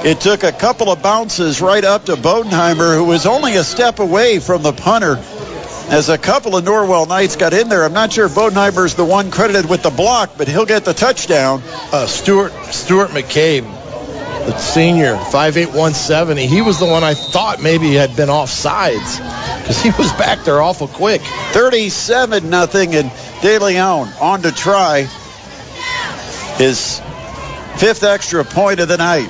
[SPEAKER 3] It took a couple of bounces right up to Bodenheimer, who was only a step away from the punter. As a couple of Norwell Knights got in there, I'm not sure if Bodenheimer's the one credited with the block, but he'll get the touchdown.
[SPEAKER 4] Uh, Stuart Stuart McCabe, the senior, 5'8", 170. He was the one I thought maybe had been off sides because he was back there awful quick.
[SPEAKER 3] 37 nothing, and De Leon on to try his fifth extra point of the night.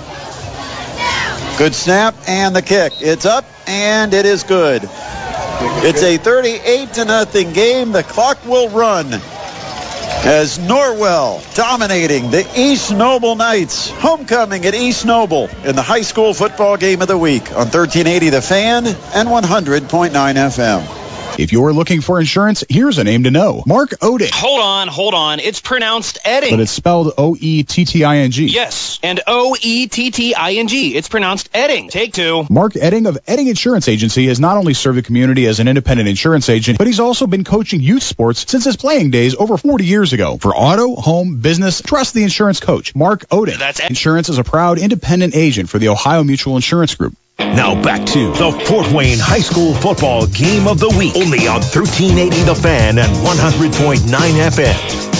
[SPEAKER 3] Good snap and the kick. It's up and it is good. It's a 38 to nothing game. The clock will run as Norwell dominating the East Noble Knights. Homecoming at East Noble in the high school football game of the week on 1380 The Fan and 100.9 FM.
[SPEAKER 19] If you're looking for insurance, here's a name to know. Mark Oding.
[SPEAKER 20] Hold on, hold on. It's pronounced Edding.
[SPEAKER 19] But it's spelled O E T T I N G.
[SPEAKER 20] Yes, and O E T T I N G. It's pronounced Edding. Take two.
[SPEAKER 19] Mark Oetting of Oetting Insurance Agency has not only served the community as an independent insurance agent, but he's also been coaching youth sports since his playing days over 40 years ago. For auto, home, business, trust the insurance coach, Mark Oding.
[SPEAKER 20] That's
[SPEAKER 19] Insurance is a proud independent agent for the Ohio Mutual Insurance Group.
[SPEAKER 1] Now back to the Fort Wayne High School Football Game of the Week. Only on 1380 The Fan and 100.9 FM.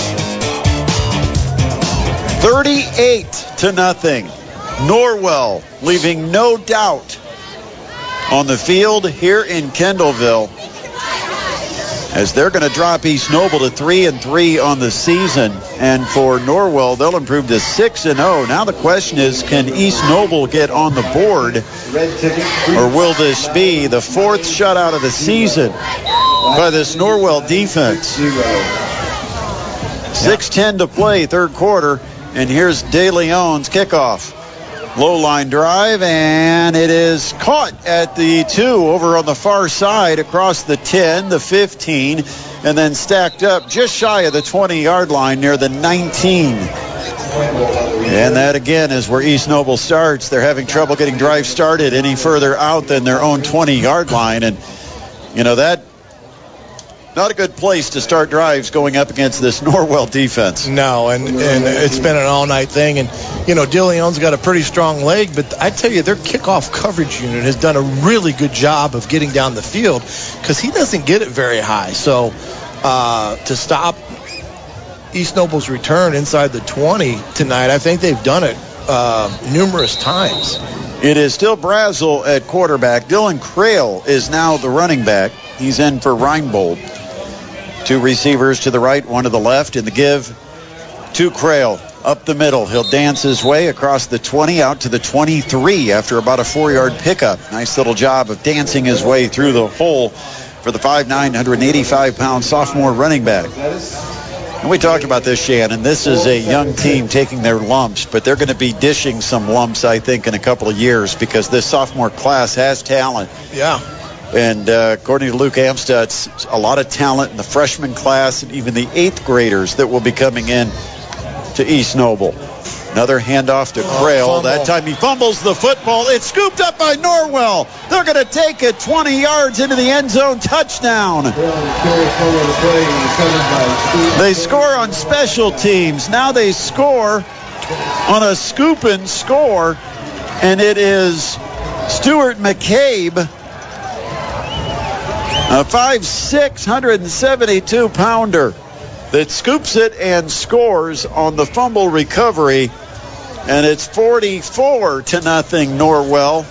[SPEAKER 3] 38 to nothing. Norwell leaving no doubt on the field here in Kendallville as they're going to drop East Noble to 3 and 3 on the season and for Norwell they'll improve to 6 and 0. Now the question is can East Noble get on the board or will this be the fourth shutout of the season by this Norwell defense? 6-10 to play third quarter and here's De Leon's kickoff. Low line drive, and it is caught at the two over on the far side across the 10, the 15, and then stacked up just shy of the 20 yard line near the 19. And that again is where East Noble starts. They're having trouble getting drive started any further out than their own 20 yard line. And, you know, that not a good place to start drives going up against this Norwell defense.
[SPEAKER 4] No, and, and it's been an all-night thing. And, you know, DeLeon's got a pretty strong leg, but I tell you, their kickoff coverage unit has done a really good job of getting down the field because he doesn't get it very high. So uh, to stop East Noble's return inside the 20 tonight, I think they've done it uh, numerous times.
[SPEAKER 3] It is still Brazel at quarterback. Dylan Creel is now the running back. He's in for Reinbold. Two receivers to the right, one to the left. In the give to Creel up the middle. He'll dance his way across the 20 out to the 23 after about a four yard pickup. Nice little job of dancing his way through the hole for the 5'9", 185 pound sophomore running back. And we talked about this, Shannon. This is a young team taking their lumps, but they're going to be dishing some lumps, I think, in a couple of years because this sophomore class has talent.
[SPEAKER 4] Yeah.
[SPEAKER 3] And uh, according to Luke Amstutz, a lot of talent in the freshman class and even the eighth graders that will be coming in to East Noble. Another handoff to Creel.
[SPEAKER 4] fumble.
[SPEAKER 3] that time he fumbles the football. It's scooped up by Norwell. They're going to take it 20 yards into the end zone. Touchdown. They score on special teams. Now they score on a scoop and score. And it is Stuart McCabe, a 5'6", 172 pounder that scoops it and scores on the fumble recovery. And it's 44 to nothing Norwell.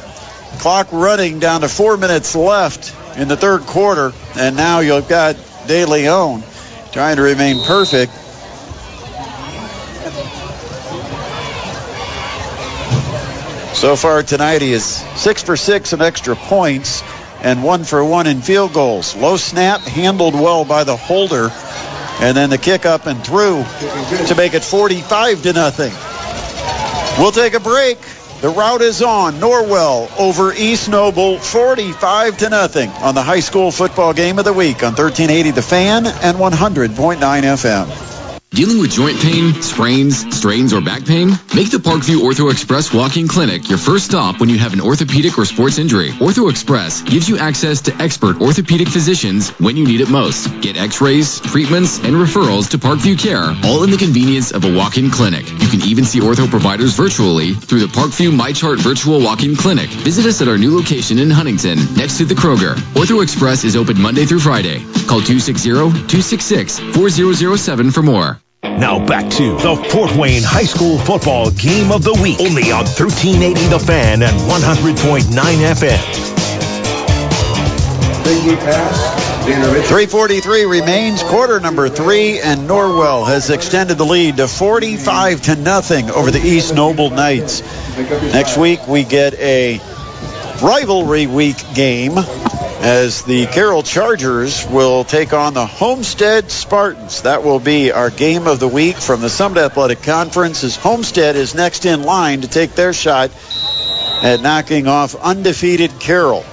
[SPEAKER 3] Clock running down to four minutes left in the third quarter. And now you've got De Leon trying to remain perfect. So far tonight, he is six for six in extra points and one for one in field goals. Low snap, handled well by the holder, and then the kick up and through to make it 45 to nothing. We'll take a break. The route is on. Norwell over East Noble, 45 to nothing on the high school football game of the week on 1380 The Fan and 100.9 FM.
[SPEAKER 6] Dealing with joint pain, sprains, strains, or back pain? Make the Parkview Ortho Express Walk-In Clinic your first stop when you have an orthopedic or sports injury. Ortho Express gives you access to expert orthopedic physicians when you need it most. Get x-rays, treatments, and referrals to Parkview Care, all in the convenience of a walk-in clinic. You can even see ortho providers virtually through the Parkview MyChart Virtual Walk-In Clinic. Visit us at our new location in Huntington, next to the Kroger. Ortho Express is open Monday through Friday. Call 260-266-4007 for more.
[SPEAKER 1] Now back to the Fort Wayne High School Football Game of the Week. Only on 1380 The Fan and 100.9 FM.
[SPEAKER 3] 343 remains quarter number three and Norwell has extended the lead to 45 to nothing over the East Noble Knights. Next week we get a rivalry week game as the Carroll Chargers will take on the Homestead Spartans. That will be our game of the week from the Summit Athletic Conference as Homestead is next in line to take their shot at knocking off undefeated Carroll.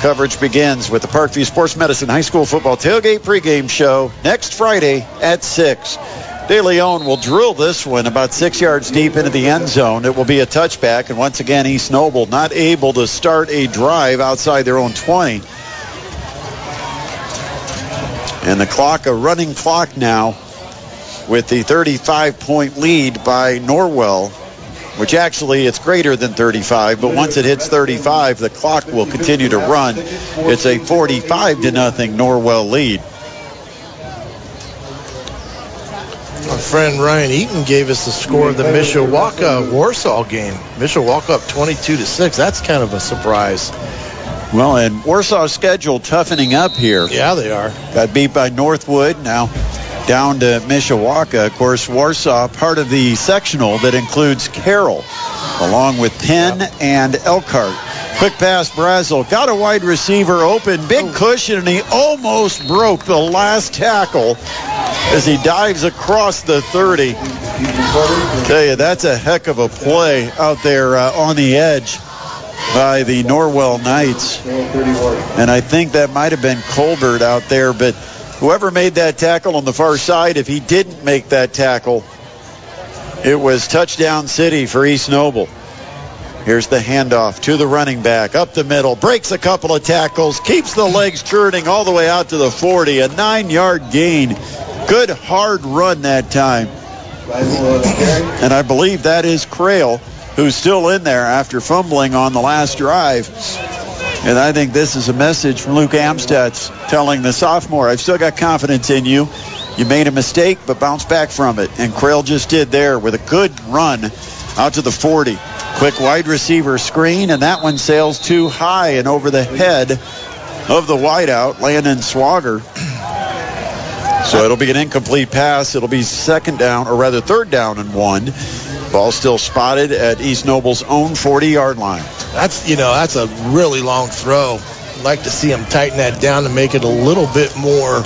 [SPEAKER 3] Coverage begins with the Parkview Sports Medicine High School Football Tailgate pregame show next Friday at 6. De Leon will drill this one about six yards deep into the end zone. It will be a touchback, and once again, East Noble not able to start a drive outside their own 20. And the clock, a running clock now, with the 35 point lead by Norwell, which actually it's greater than 35, but once it hits 35, the clock will continue to run. It's a 45 to nothing Norwell lead.
[SPEAKER 4] Our friend Ryan Eaton gave us the score of the Mishawaka Warsaw game. Mishawaka up 22 to 6. That's kind of a surprise.
[SPEAKER 3] Well, and Warsaw's schedule toughening up here.
[SPEAKER 4] Yeah, they are.
[SPEAKER 3] Got beat by Northwood. Now down to Mishawaka. Of course, Warsaw, part of the sectional that includes Carroll, along with Penn and Elkhart. Quick pass, Brazel. Got a wide receiver open. Big cushion, and he almost broke the last tackle as he dives across the 30. Tell you, that's a heck of a play out there uh, on the edge by the Norwell Knights. And I think that might have been Colbert out there, but whoever made that tackle on the far side, if he didn't make that tackle, it was touchdown city for East Noble. Here's the handoff to the running back up the middle, breaks a couple of tackles, keeps the legs churning all the way out to the 40, a nine yard gain. Good hard run that time. And I believe that is Creel who's still in there after fumbling on the last drive. And I think this is a message from Luke Amstutz telling the sophomore, I've still got confidence in you. You made a mistake, but bounce back from it. And Creel just did there with a good run out to the 40. Quick wide receiver screen, and that one sails too high and over the head of the wideout, Landon Swagger. So it'll be an incomplete pass. It'll be second down, or rather third down and one. Ball still spotted at East Noble's own 40-yard line.
[SPEAKER 4] That's you know that's a really long throw. Like to see him tighten that down to make it a little bit more.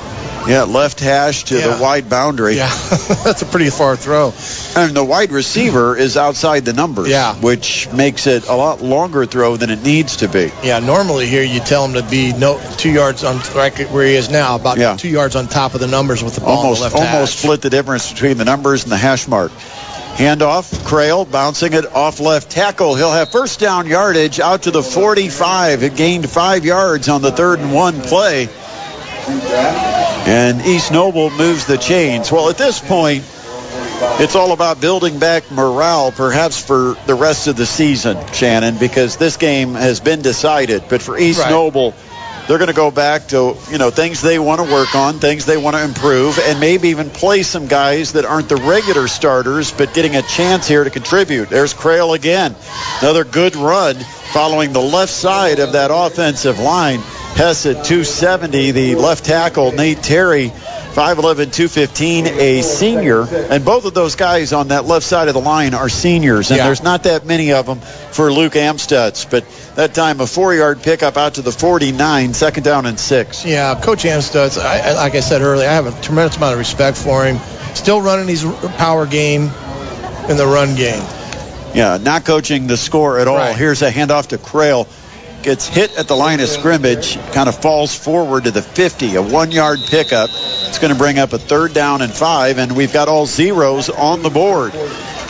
[SPEAKER 3] Yeah, left hash to
[SPEAKER 4] Yeah.
[SPEAKER 3] the wide boundary.
[SPEAKER 4] Yeah, that's a pretty far throw.
[SPEAKER 3] And the wide receiver is outside the numbers,
[SPEAKER 4] Yeah.
[SPEAKER 3] which makes it a lot longer throw than it needs to be.
[SPEAKER 4] Yeah, normally here you tell him to be no two yards on like where he is now, about
[SPEAKER 3] Yeah.
[SPEAKER 4] two yards on top of the numbers with the ball
[SPEAKER 3] Almost,
[SPEAKER 4] on the left
[SPEAKER 3] almost
[SPEAKER 4] hash.
[SPEAKER 3] split the difference between the numbers and the hash mark. Handoff, Creel bouncing it off left tackle. He'll have first down yardage out to the 45. It gained five yards on the third and one play. And East Noble moves the chains. Well, at this point, it's all about building back morale, perhaps for the rest of the season, Shannon, because this game has been decided. But for East
[SPEAKER 4] Right.
[SPEAKER 3] Noble, they're going to go back to you know things they want to work on, things they want to improve, and maybe even play some guys that aren't the regular starters, but getting a chance here to contribute. There's Creel again, another good run following the left side of that offensive line. Hess at 270, the left tackle Nate Terry. 5'11", 215, a senior. And both of those guys on that left side of the line are seniors. And
[SPEAKER 4] Yeah.
[SPEAKER 3] there's not that many of them for Luke Amstutz. But that time, a four-yard pickup out to the 49, second down and six.
[SPEAKER 4] Yeah, Coach Amstutz, I, I- like I said earlier, I have a tremendous amount of respect for him. Still running his power game in the run game.
[SPEAKER 3] Yeah, not coaching the score at all.
[SPEAKER 4] Right.
[SPEAKER 3] Here's a handoff to Creel. Gets hit at the line of scrimmage, kind of falls forward to the 50, a one-yard pickup. It's going to bring up a third down and five, and we've got all zeros on the board.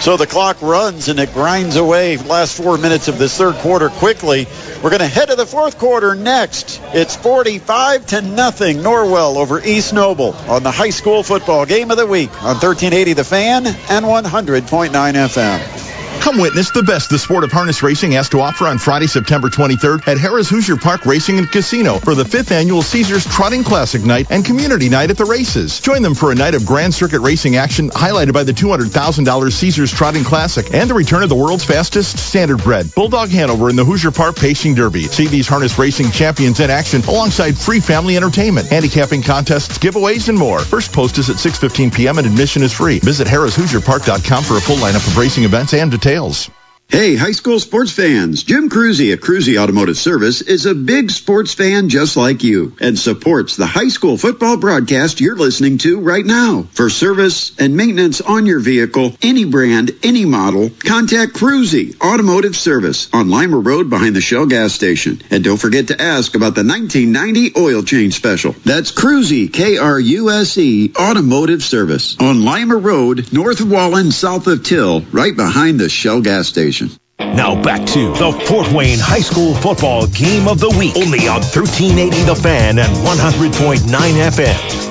[SPEAKER 3] So the clock runs and it grinds away. Last four minutes of this third quarter quickly. We're going to head to the fourth quarter next. It's 45 to nothing. Norwell over East Noble on the high school football game of the week on 1380 The Fan and 100.9 FM.
[SPEAKER 23] Come witness the best the sport of harness racing has to offer on Friday, September 23rd at Harrah's Hoosier Park Racing and Casino for the fifth annual Caesars Trotting Classic Night and Community Night at the races. Join them for a night of Grand Circuit racing action highlighted by the $200,000 Caesars Trotting Classic and the return of the world's fastest standardbred Bulldog Hanover in the Hoosier Park Pacing Derby. See these harness racing champions in action alongside free family entertainment, handicapping contests, giveaways, and more. First post is at 6.15 p.m. and admission is free. Visit harrahshoosierpark.com for a full lineup of racing events and details sales.
[SPEAKER 18] Hey, high school sports fans. Jim Kruse at Kruse Automotive Service is a big sports fan just like you and supports the high school football broadcast you're listening to right now. For service and maintenance on your vehicle, any brand, any model, contact Kruse Automotive Service on Lima Road behind the Shell gas station. And don't forget to ask about the 1990 oil change special. That's Kruse, K-R-U-S-E, Automotive Service on Lima Road, north of Wallen, south of Till, right behind the Shell gas station.
[SPEAKER 1] Now back to the Fort Wayne High School football game of the week. Only on 1380 The Fan and 100.9 FM.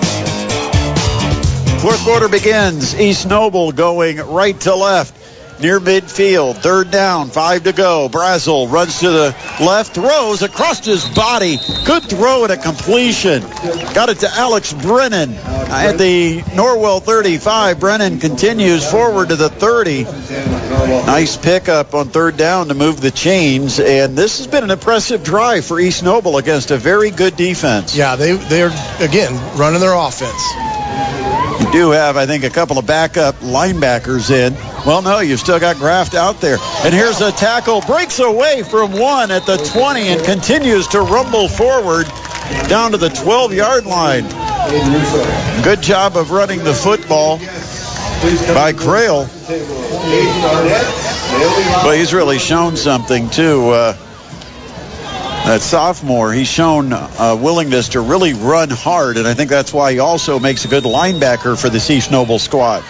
[SPEAKER 3] Fourth quarter begins. East Noble going right to left near midfield. Third down, five to go. Brazel runs to the left, throws across his body. Good throw and a completion. Got it to Alex Brennan at the Norwell 35. Brennan continues forward to the 30. Nice pickup on third down to move the chains. And this has been an impressive drive for East Noble against a very good defense.
[SPEAKER 4] Yeah, they, they're, again, running their offense.
[SPEAKER 3] You do have, I think, a couple of backup linebackers in. Well, no, you've still got Graff out there. And here's a tackle. Breaks away from one at the 20 and continues to rumble forward down to the 12-yard line. Good job of running the football by Creel. Well, he's really shown something, too. Uh, that sophomore, he's shown a willingness to really run hard, and I think that's why he also makes a good linebacker for the East Noble squad.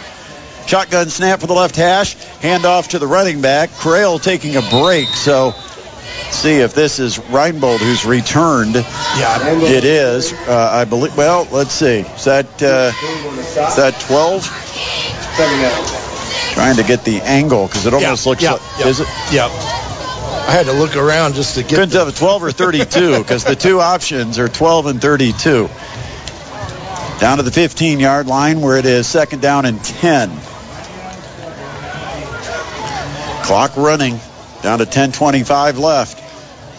[SPEAKER 3] Shotgun snap for the left hash, handoff to the running back. Creel taking a break, so see if this is Reinbold who's returned.
[SPEAKER 4] Yeah,
[SPEAKER 3] it is. Uh, I believe. Well, let's see. Is that uh, is that 12? Trying to get the angle because it almost
[SPEAKER 4] Yeah,
[SPEAKER 3] looks
[SPEAKER 4] yeah,
[SPEAKER 3] like.
[SPEAKER 4] yeah.
[SPEAKER 3] Is it?
[SPEAKER 4] Yep. I had to look around just to get.
[SPEAKER 3] Couldn't tell if 12 or 32 because the two options are 12 and 32. Down to the 15 yard line where it is second down and 10. Clock running down to 10:25 left.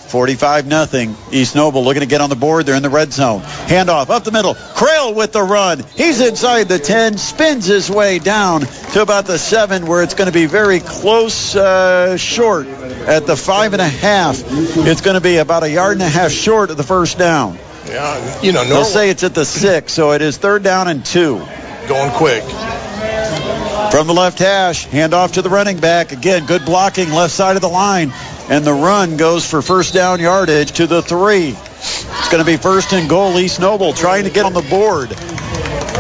[SPEAKER 3] 45 nothing. East Noble looking to get on the board. They're in the red zone. Handoff up the middle. Creel with the run. He's inside the 10, spins his way down to about the 7 where it's going to be very close uh, short at the 5 and a half. It's going to be about a yard and a half short of the first down.
[SPEAKER 4] Yeah, you know,
[SPEAKER 3] They'll say it's at the 6, so it is third down and 2.
[SPEAKER 4] going quick.
[SPEAKER 3] From the left hash, handoff to the running back. Again, good blocking left side of the line. And the run goes for first down yardage to the three. It's going to be first and goal. East Noble trying to get on the board.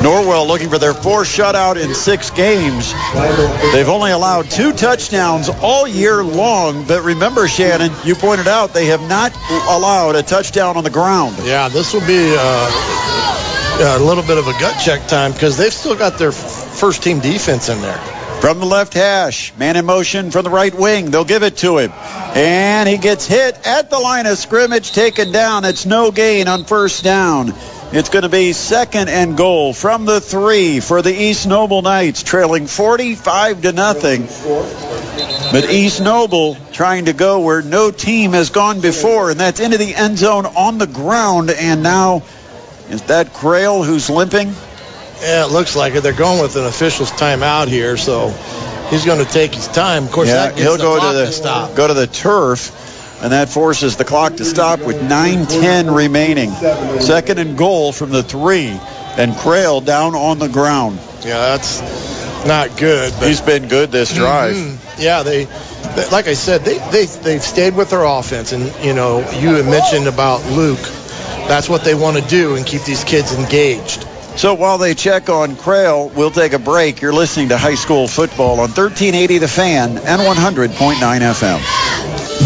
[SPEAKER 3] Norwell looking for their fourth shutout in six games. They've only allowed two touchdowns all year long. But remember, Shannon, you pointed out they have not allowed a touchdown on the ground.
[SPEAKER 4] Yeah, this will be uh, a little bit of a gut check time because they've still got their first team defense in there.
[SPEAKER 3] From the left hash, man in motion from the right wing. They'll give it to him. And he gets hit at the line of scrimmage, taken down. It's no gain on first down. It's going to be second and goal from the three for the East Noble Knights, trailing 45 to nothing. But East Noble trying to go where no team has gone before, and that's into the end zone on the ground. And now, is that Creel who's limping?
[SPEAKER 4] Yeah, it looks like it. They're going with an official's timeout here, so he's going to take his time. Of course,
[SPEAKER 3] yeah, he'll go to the
[SPEAKER 4] stop.
[SPEAKER 3] go to the turf, and that forces the clock to stop with 9:10 remaining. Second and goal from the three, and Creel down on the ground.
[SPEAKER 4] Yeah, that's not good.
[SPEAKER 3] He's been good this drive.
[SPEAKER 4] Mhm. Yeah, they, they, like I said, they they they've stayed with their offense, and you know, you had mentioned about Luke. That's what they want to do and keep these kids engaged.
[SPEAKER 3] So while they check on Creel, we'll take a break. You're listening to high school football on 1380 The Fan and 100.9 FM.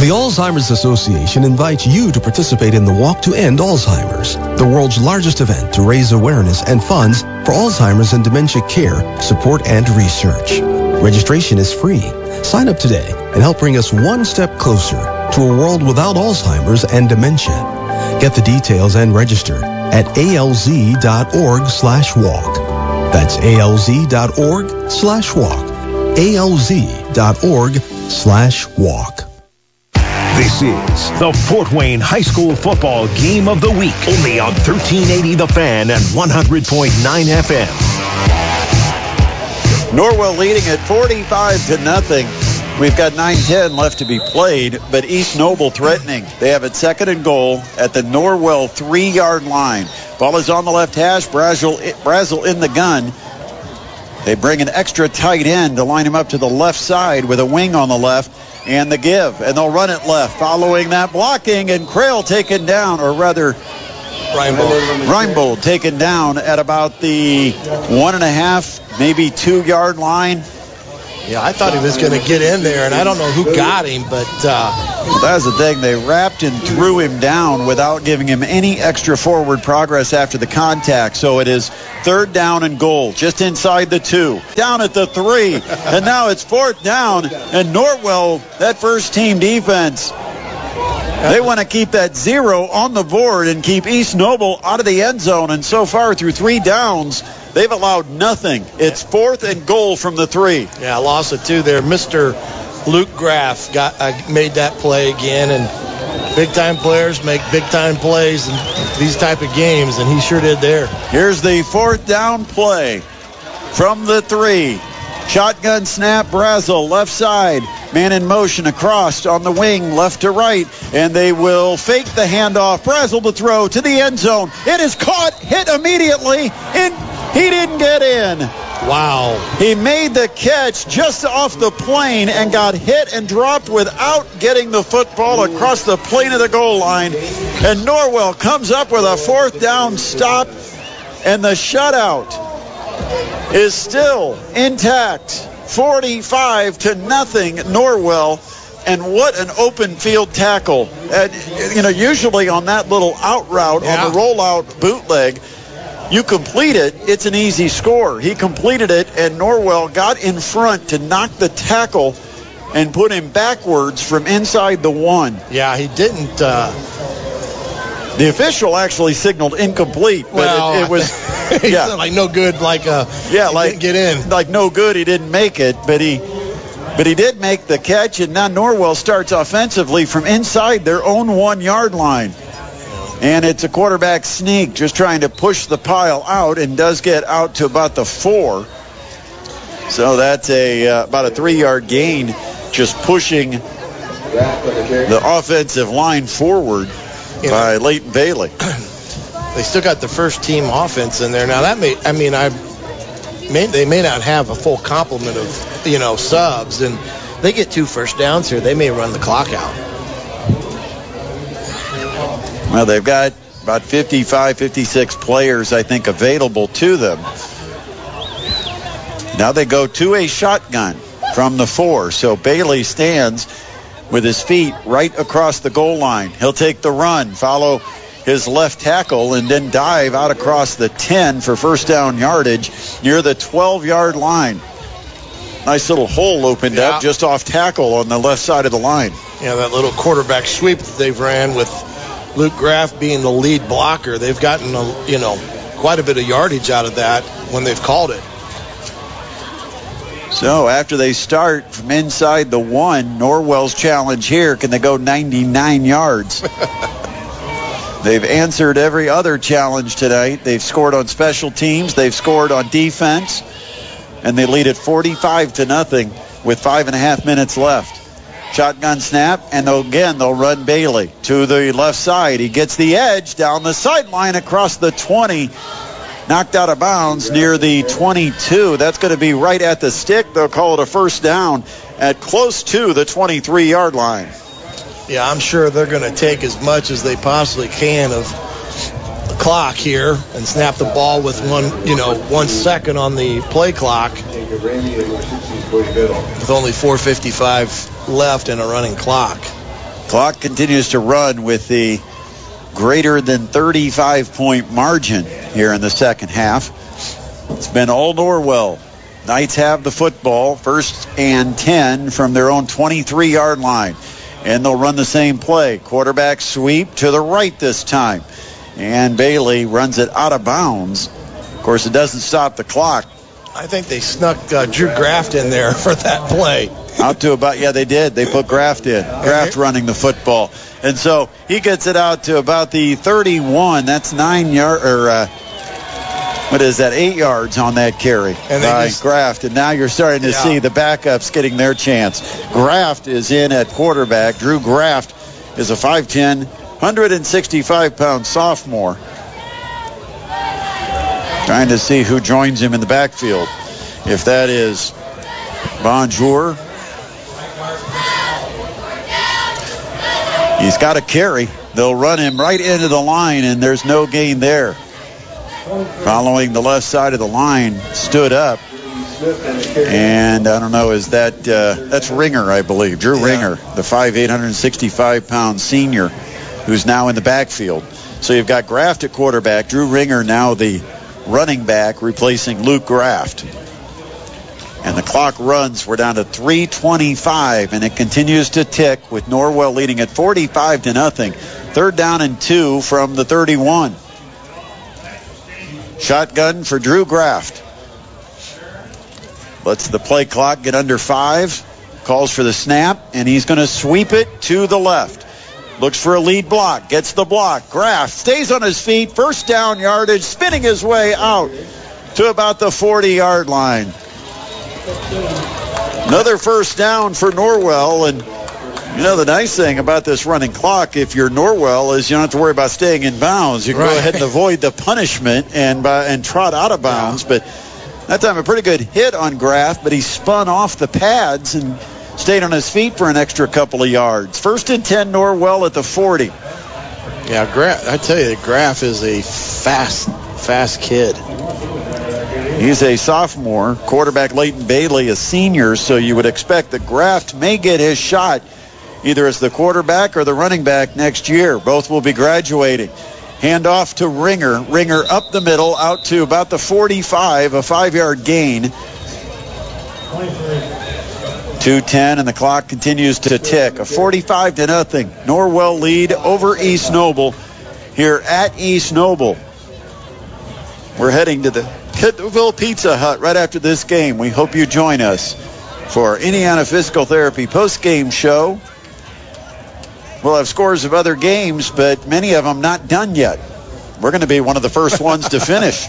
[SPEAKER 24] The Alzheimer's Association invites you to participate in the Walk to End Alzheimer's, the world's largest event to raise awareness and funds for Alzheimer's and dementia care, support, and research. Registration is free. Sign up today and help bring us one step closer to a world without Alzheimer's and dementia. Get the details and register at alz.org slash walk. That's alz.org slash walk. alz.org slash walk.
[SPEAKER 1] This is the Fort Wayne High School football game of the week. Only on 1380 The Fan and 100.9 FM.
[SPEAKER 3] Norwell leading at 45 to nothing. We've got 9-10 left to be played, but East Noble threatening. They have it second and goal at the Norwell three-yard line. Ball is on the left hash. Brazel, in the gun. They bring an extra tight end to line him up to the left side with a wing on the left and the give. And they'll run it left following that blocking and Creel taken down, or rather
[SPEAKER 4] Reinbold.
[SPEAKER 3] Reinbold taken down at about the one and a half, maybe two yard line.
[SPEAKER 4] Yeah, I thought he was going to get in there, and I don't know who got him, but uh,
[SPEAKER 3] Well, that's the thing. They wrapped and threw him down without giving him any extra forward progress after the contact. So it is third down and goal, just inside the two. Down at the three. and now it's fourth down. And Norwell, that first team defense, they want to keep that zero on the board and keep East Noble out of the end zone. And so far, through three downs, they've allowed nothing. It's fourth and goal from the three.
[SPEAKER 4] yeah, loss of two there. Mr. Luke Graff got uh, made that play again, and big time players make big time plays in these type of games, and he sure did there.
[SPEAKER 3] Here's the fourth down play from the three. Shotgun snap, Brazel, left side. Man in motion across on the wing, left to right. And they will fake the handoff. Brazel to throw to the end zone. It is caught, hit immediately, and he didn't get in.
[SPEAKER 4] Wow.
[SPEAKER 3] He made the catch just off the plane and got hit and dropped without getting the football across the plane of the goal line. And Norwell comes up with a fourth down stop, and the shutout is still intact. 45 to nothing, Norwell. And what an open field tackle. And, you know, usually on that little out route, on the rollout bootleg, you complete it, it's an easy score. He completed it, and Norwell got in front to knock the tackle and put him backwards from inside the one.
[SPEAKER 4] Yeah, he didn't. Uh,
[SPEAKER 3] The official actually signaled incomplete, but
[SPEAKER 4] well,
[SPEAKER 3] it, it was yeah.
[SPEAKER 4] like no good, like uh,
[SPEAKER 3] yeah,
[SPEAKER 4] he
[SPEAKER 3] like
[SPEAKER 4] didn't get in.
[SPEAKER 3] like no good. He didn't make it, but he but he did make the catch, and now Norwell starts offensively from inside their own one yard line. And it's a quarterback sneak, just trying to push the pile out, and does get out to about the four. So that's a uh, about a three-yard gain, just pushing the offensive line forward by Leighton Bailey.
[SPEAKER 4] They still got the first team offense in there. Now that may, I mean, I may, they may not have a full complement of you know subs, and they get two first downs here. They may run the clock out.
[SPEAKER 3] Well, they've got about 55, 56 players, I think, available to them. Now they go to a shotgun from the four. So Bailey stands with his feet right across the goal line. He'll take the run, follow his left tackle, and then dive out across the 10 for first down yardage near the 12 yard line. Nice little hole opened up just off tackle on the left side of the line.
[SPEAKER 4] Yeah, that little quarterback sweep that they've ran with Luke Graff being the lead blocker. They've gotten a, you know quite a bit of yardage out of that when they've called it.
[SPEAKER 3] So after they start from inside the one, Norwell's challenge here, can they go 99 yards? They've answered every other challenge tonight. They've scored on special teams. They've scored on defense. And they lead at 45 to nothing with five and a half minutes left. Shotgun snap, and they'll, again, they'll run Bailey to the left side. He gets the edge down the sideline across the 20 knocked out of bounds near the 22. That's going to be right at the stick. They'll call it a first down at close to the 23 yard line.
[SPEAKER 4] Yeah, I'm sure they're going to take as much as they possibly can of the clock here and snap the ball with one, you know, one second on the play clock with only 4:55 left in a running clock.
[SPEAKER 3] Clock continues to run with the greater than 35 point margin here in the second half. It's been all Norwell. Knights have the football, first and 10 from their own 23 yard line. And they'll run the same play. Quarterback sweep to the right this time. And Bailey runs it out of bounds. Of course, it doesn't stop the clock.
[SPEAKER 4] I think they snuck uh, Drew Graff in there for that play.
[SPEAKER 3] Out to about, yeah, they did. They put Graff in. Graff running the football. And so he gets it out to about the 31. That's nine yard, or uh, what is that, eight yards on that carry
[SPEAKER 4] And
[SPEAKER 3] by
[SPEAKER 4] just-
[SPEAKER 3] Graff. And now you're starting to
[SPEAKER 4] Yeah.
[SPEAKER 3] see the backups getting their chance. Graff is in at quarterback. Drew Graff is a 5'10", 165-pound sophomore. Trying to see who joins him in the backfield. If that is Bonjour. He's got a carry. They'll run him right into the line, and there's no gain there. Following the left side of the line, stood up. And I don't know, is that uh, that's Ringer, I believe, Drew Ringer, the 5'8", 165 pound senior, who's now in the backfield. So you've got Graff at quarterback, Drew Ringer now the running back, replacing Luke Graff. And the clock runs. We're down to 3:25, and it continues to tick with Norwell leading at 45 to nothing. Third down and two from the 31. Shotgun for Drew Graff. Lets the play clock get under five. Calls for the snap, and he's going to sweep it to the left. Looks for a lead block. Gets the block. Graff stays on his feet. First down yardage, spinning his way out to about the 40 yard line. Another first down for Norwell. And, you know, the nice thing about this running clock, if you're Norwell, is you don't have to worry about staying in bounds. You can go ahead and avoid the punishment and, uh, and trot out of bounds. But that time, a pretty good hit on Graff, but he spun off the pads and stayed on his feet for an extra couple of yards. First and 10, Norwell at the 40.
[SPEAKER 4] Yeah, Graff, I tell you, Graff is a fast, fast kid.
[SPEAKER 3] He's a sophomore. Quarterback Leighton Bailey, a senior, so you would expect that Graff may get his shot either as the quarterback or the running back next year. Both will be graduating. Hand off to Ringer. Ringer up the middle, out to about the 45, a five yard gain. 210 and the clock continues to tick. A 45 to nothing. Norwell lead over East Noble here at East Noble. We're heading to the Kendallville Pizza Hut right after this game. We hope you join us for Indiana Physical Therapy post-game show. We'll have scores of other games, but many of them not done yet. We're going to be one of the first ones to finish.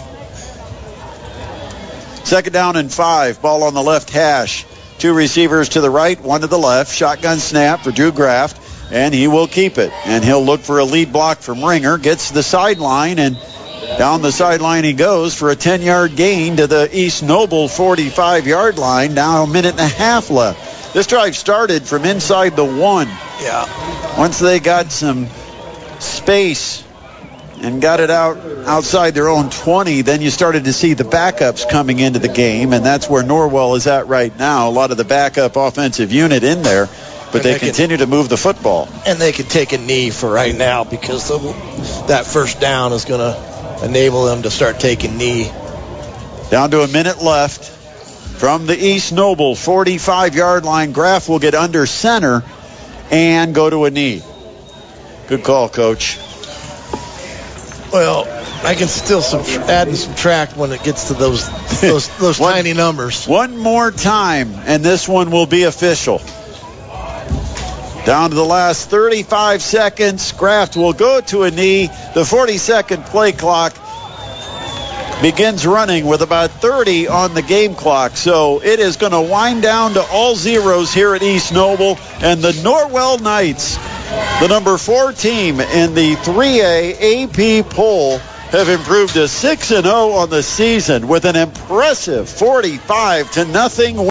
[SPEAKER 3] Second down and five. Ball on the left hash. Two receivers to the right, one to the left. Shotgun snap for Drew Graff, and he will keep it. And he'll look for a lead block from Ringer. Gets to the sideline, and down the sideline he goes for a 10-yard gain to the East Noble 45-yard line. Now a minute and a half left. This drive started from inside the one.
[SPEAKER 4] Yeah.
[SPEAKER 3] Once they got some space and got it out outside their own 20, then you started to see the backups coming into the game, and that's where Norwell is at right now. A lot of the backup offensive unit in there, but they
[SPEAKER 4] they can-
[SPEAKER 3] continue to move the football.
[SPEAKER 4] And they could take a knee for right now because the, that first down is going to enable them to start taking knee.
[SPEAKER 3] Down to a minute left from the East Noble 45 yard line. Graff will get under center and go to a knee. Good call, coach.
[SPEAKER 4] Well, I can still sub- add and subtract when it gets to those those, those tiny numbers.
[SPEAKER 3] One more time, and this one will be official. Down to the last 35 seconds. Graff will go to a knee. The 40 second play clock begins running with about 30 on the game clock. So it is going to wind down to all zeros here at East Noble. And the Norwell Knights, the number four team in the 3A AP poll, have improved to 6 and 0 on the season with an impressive 45 to nothing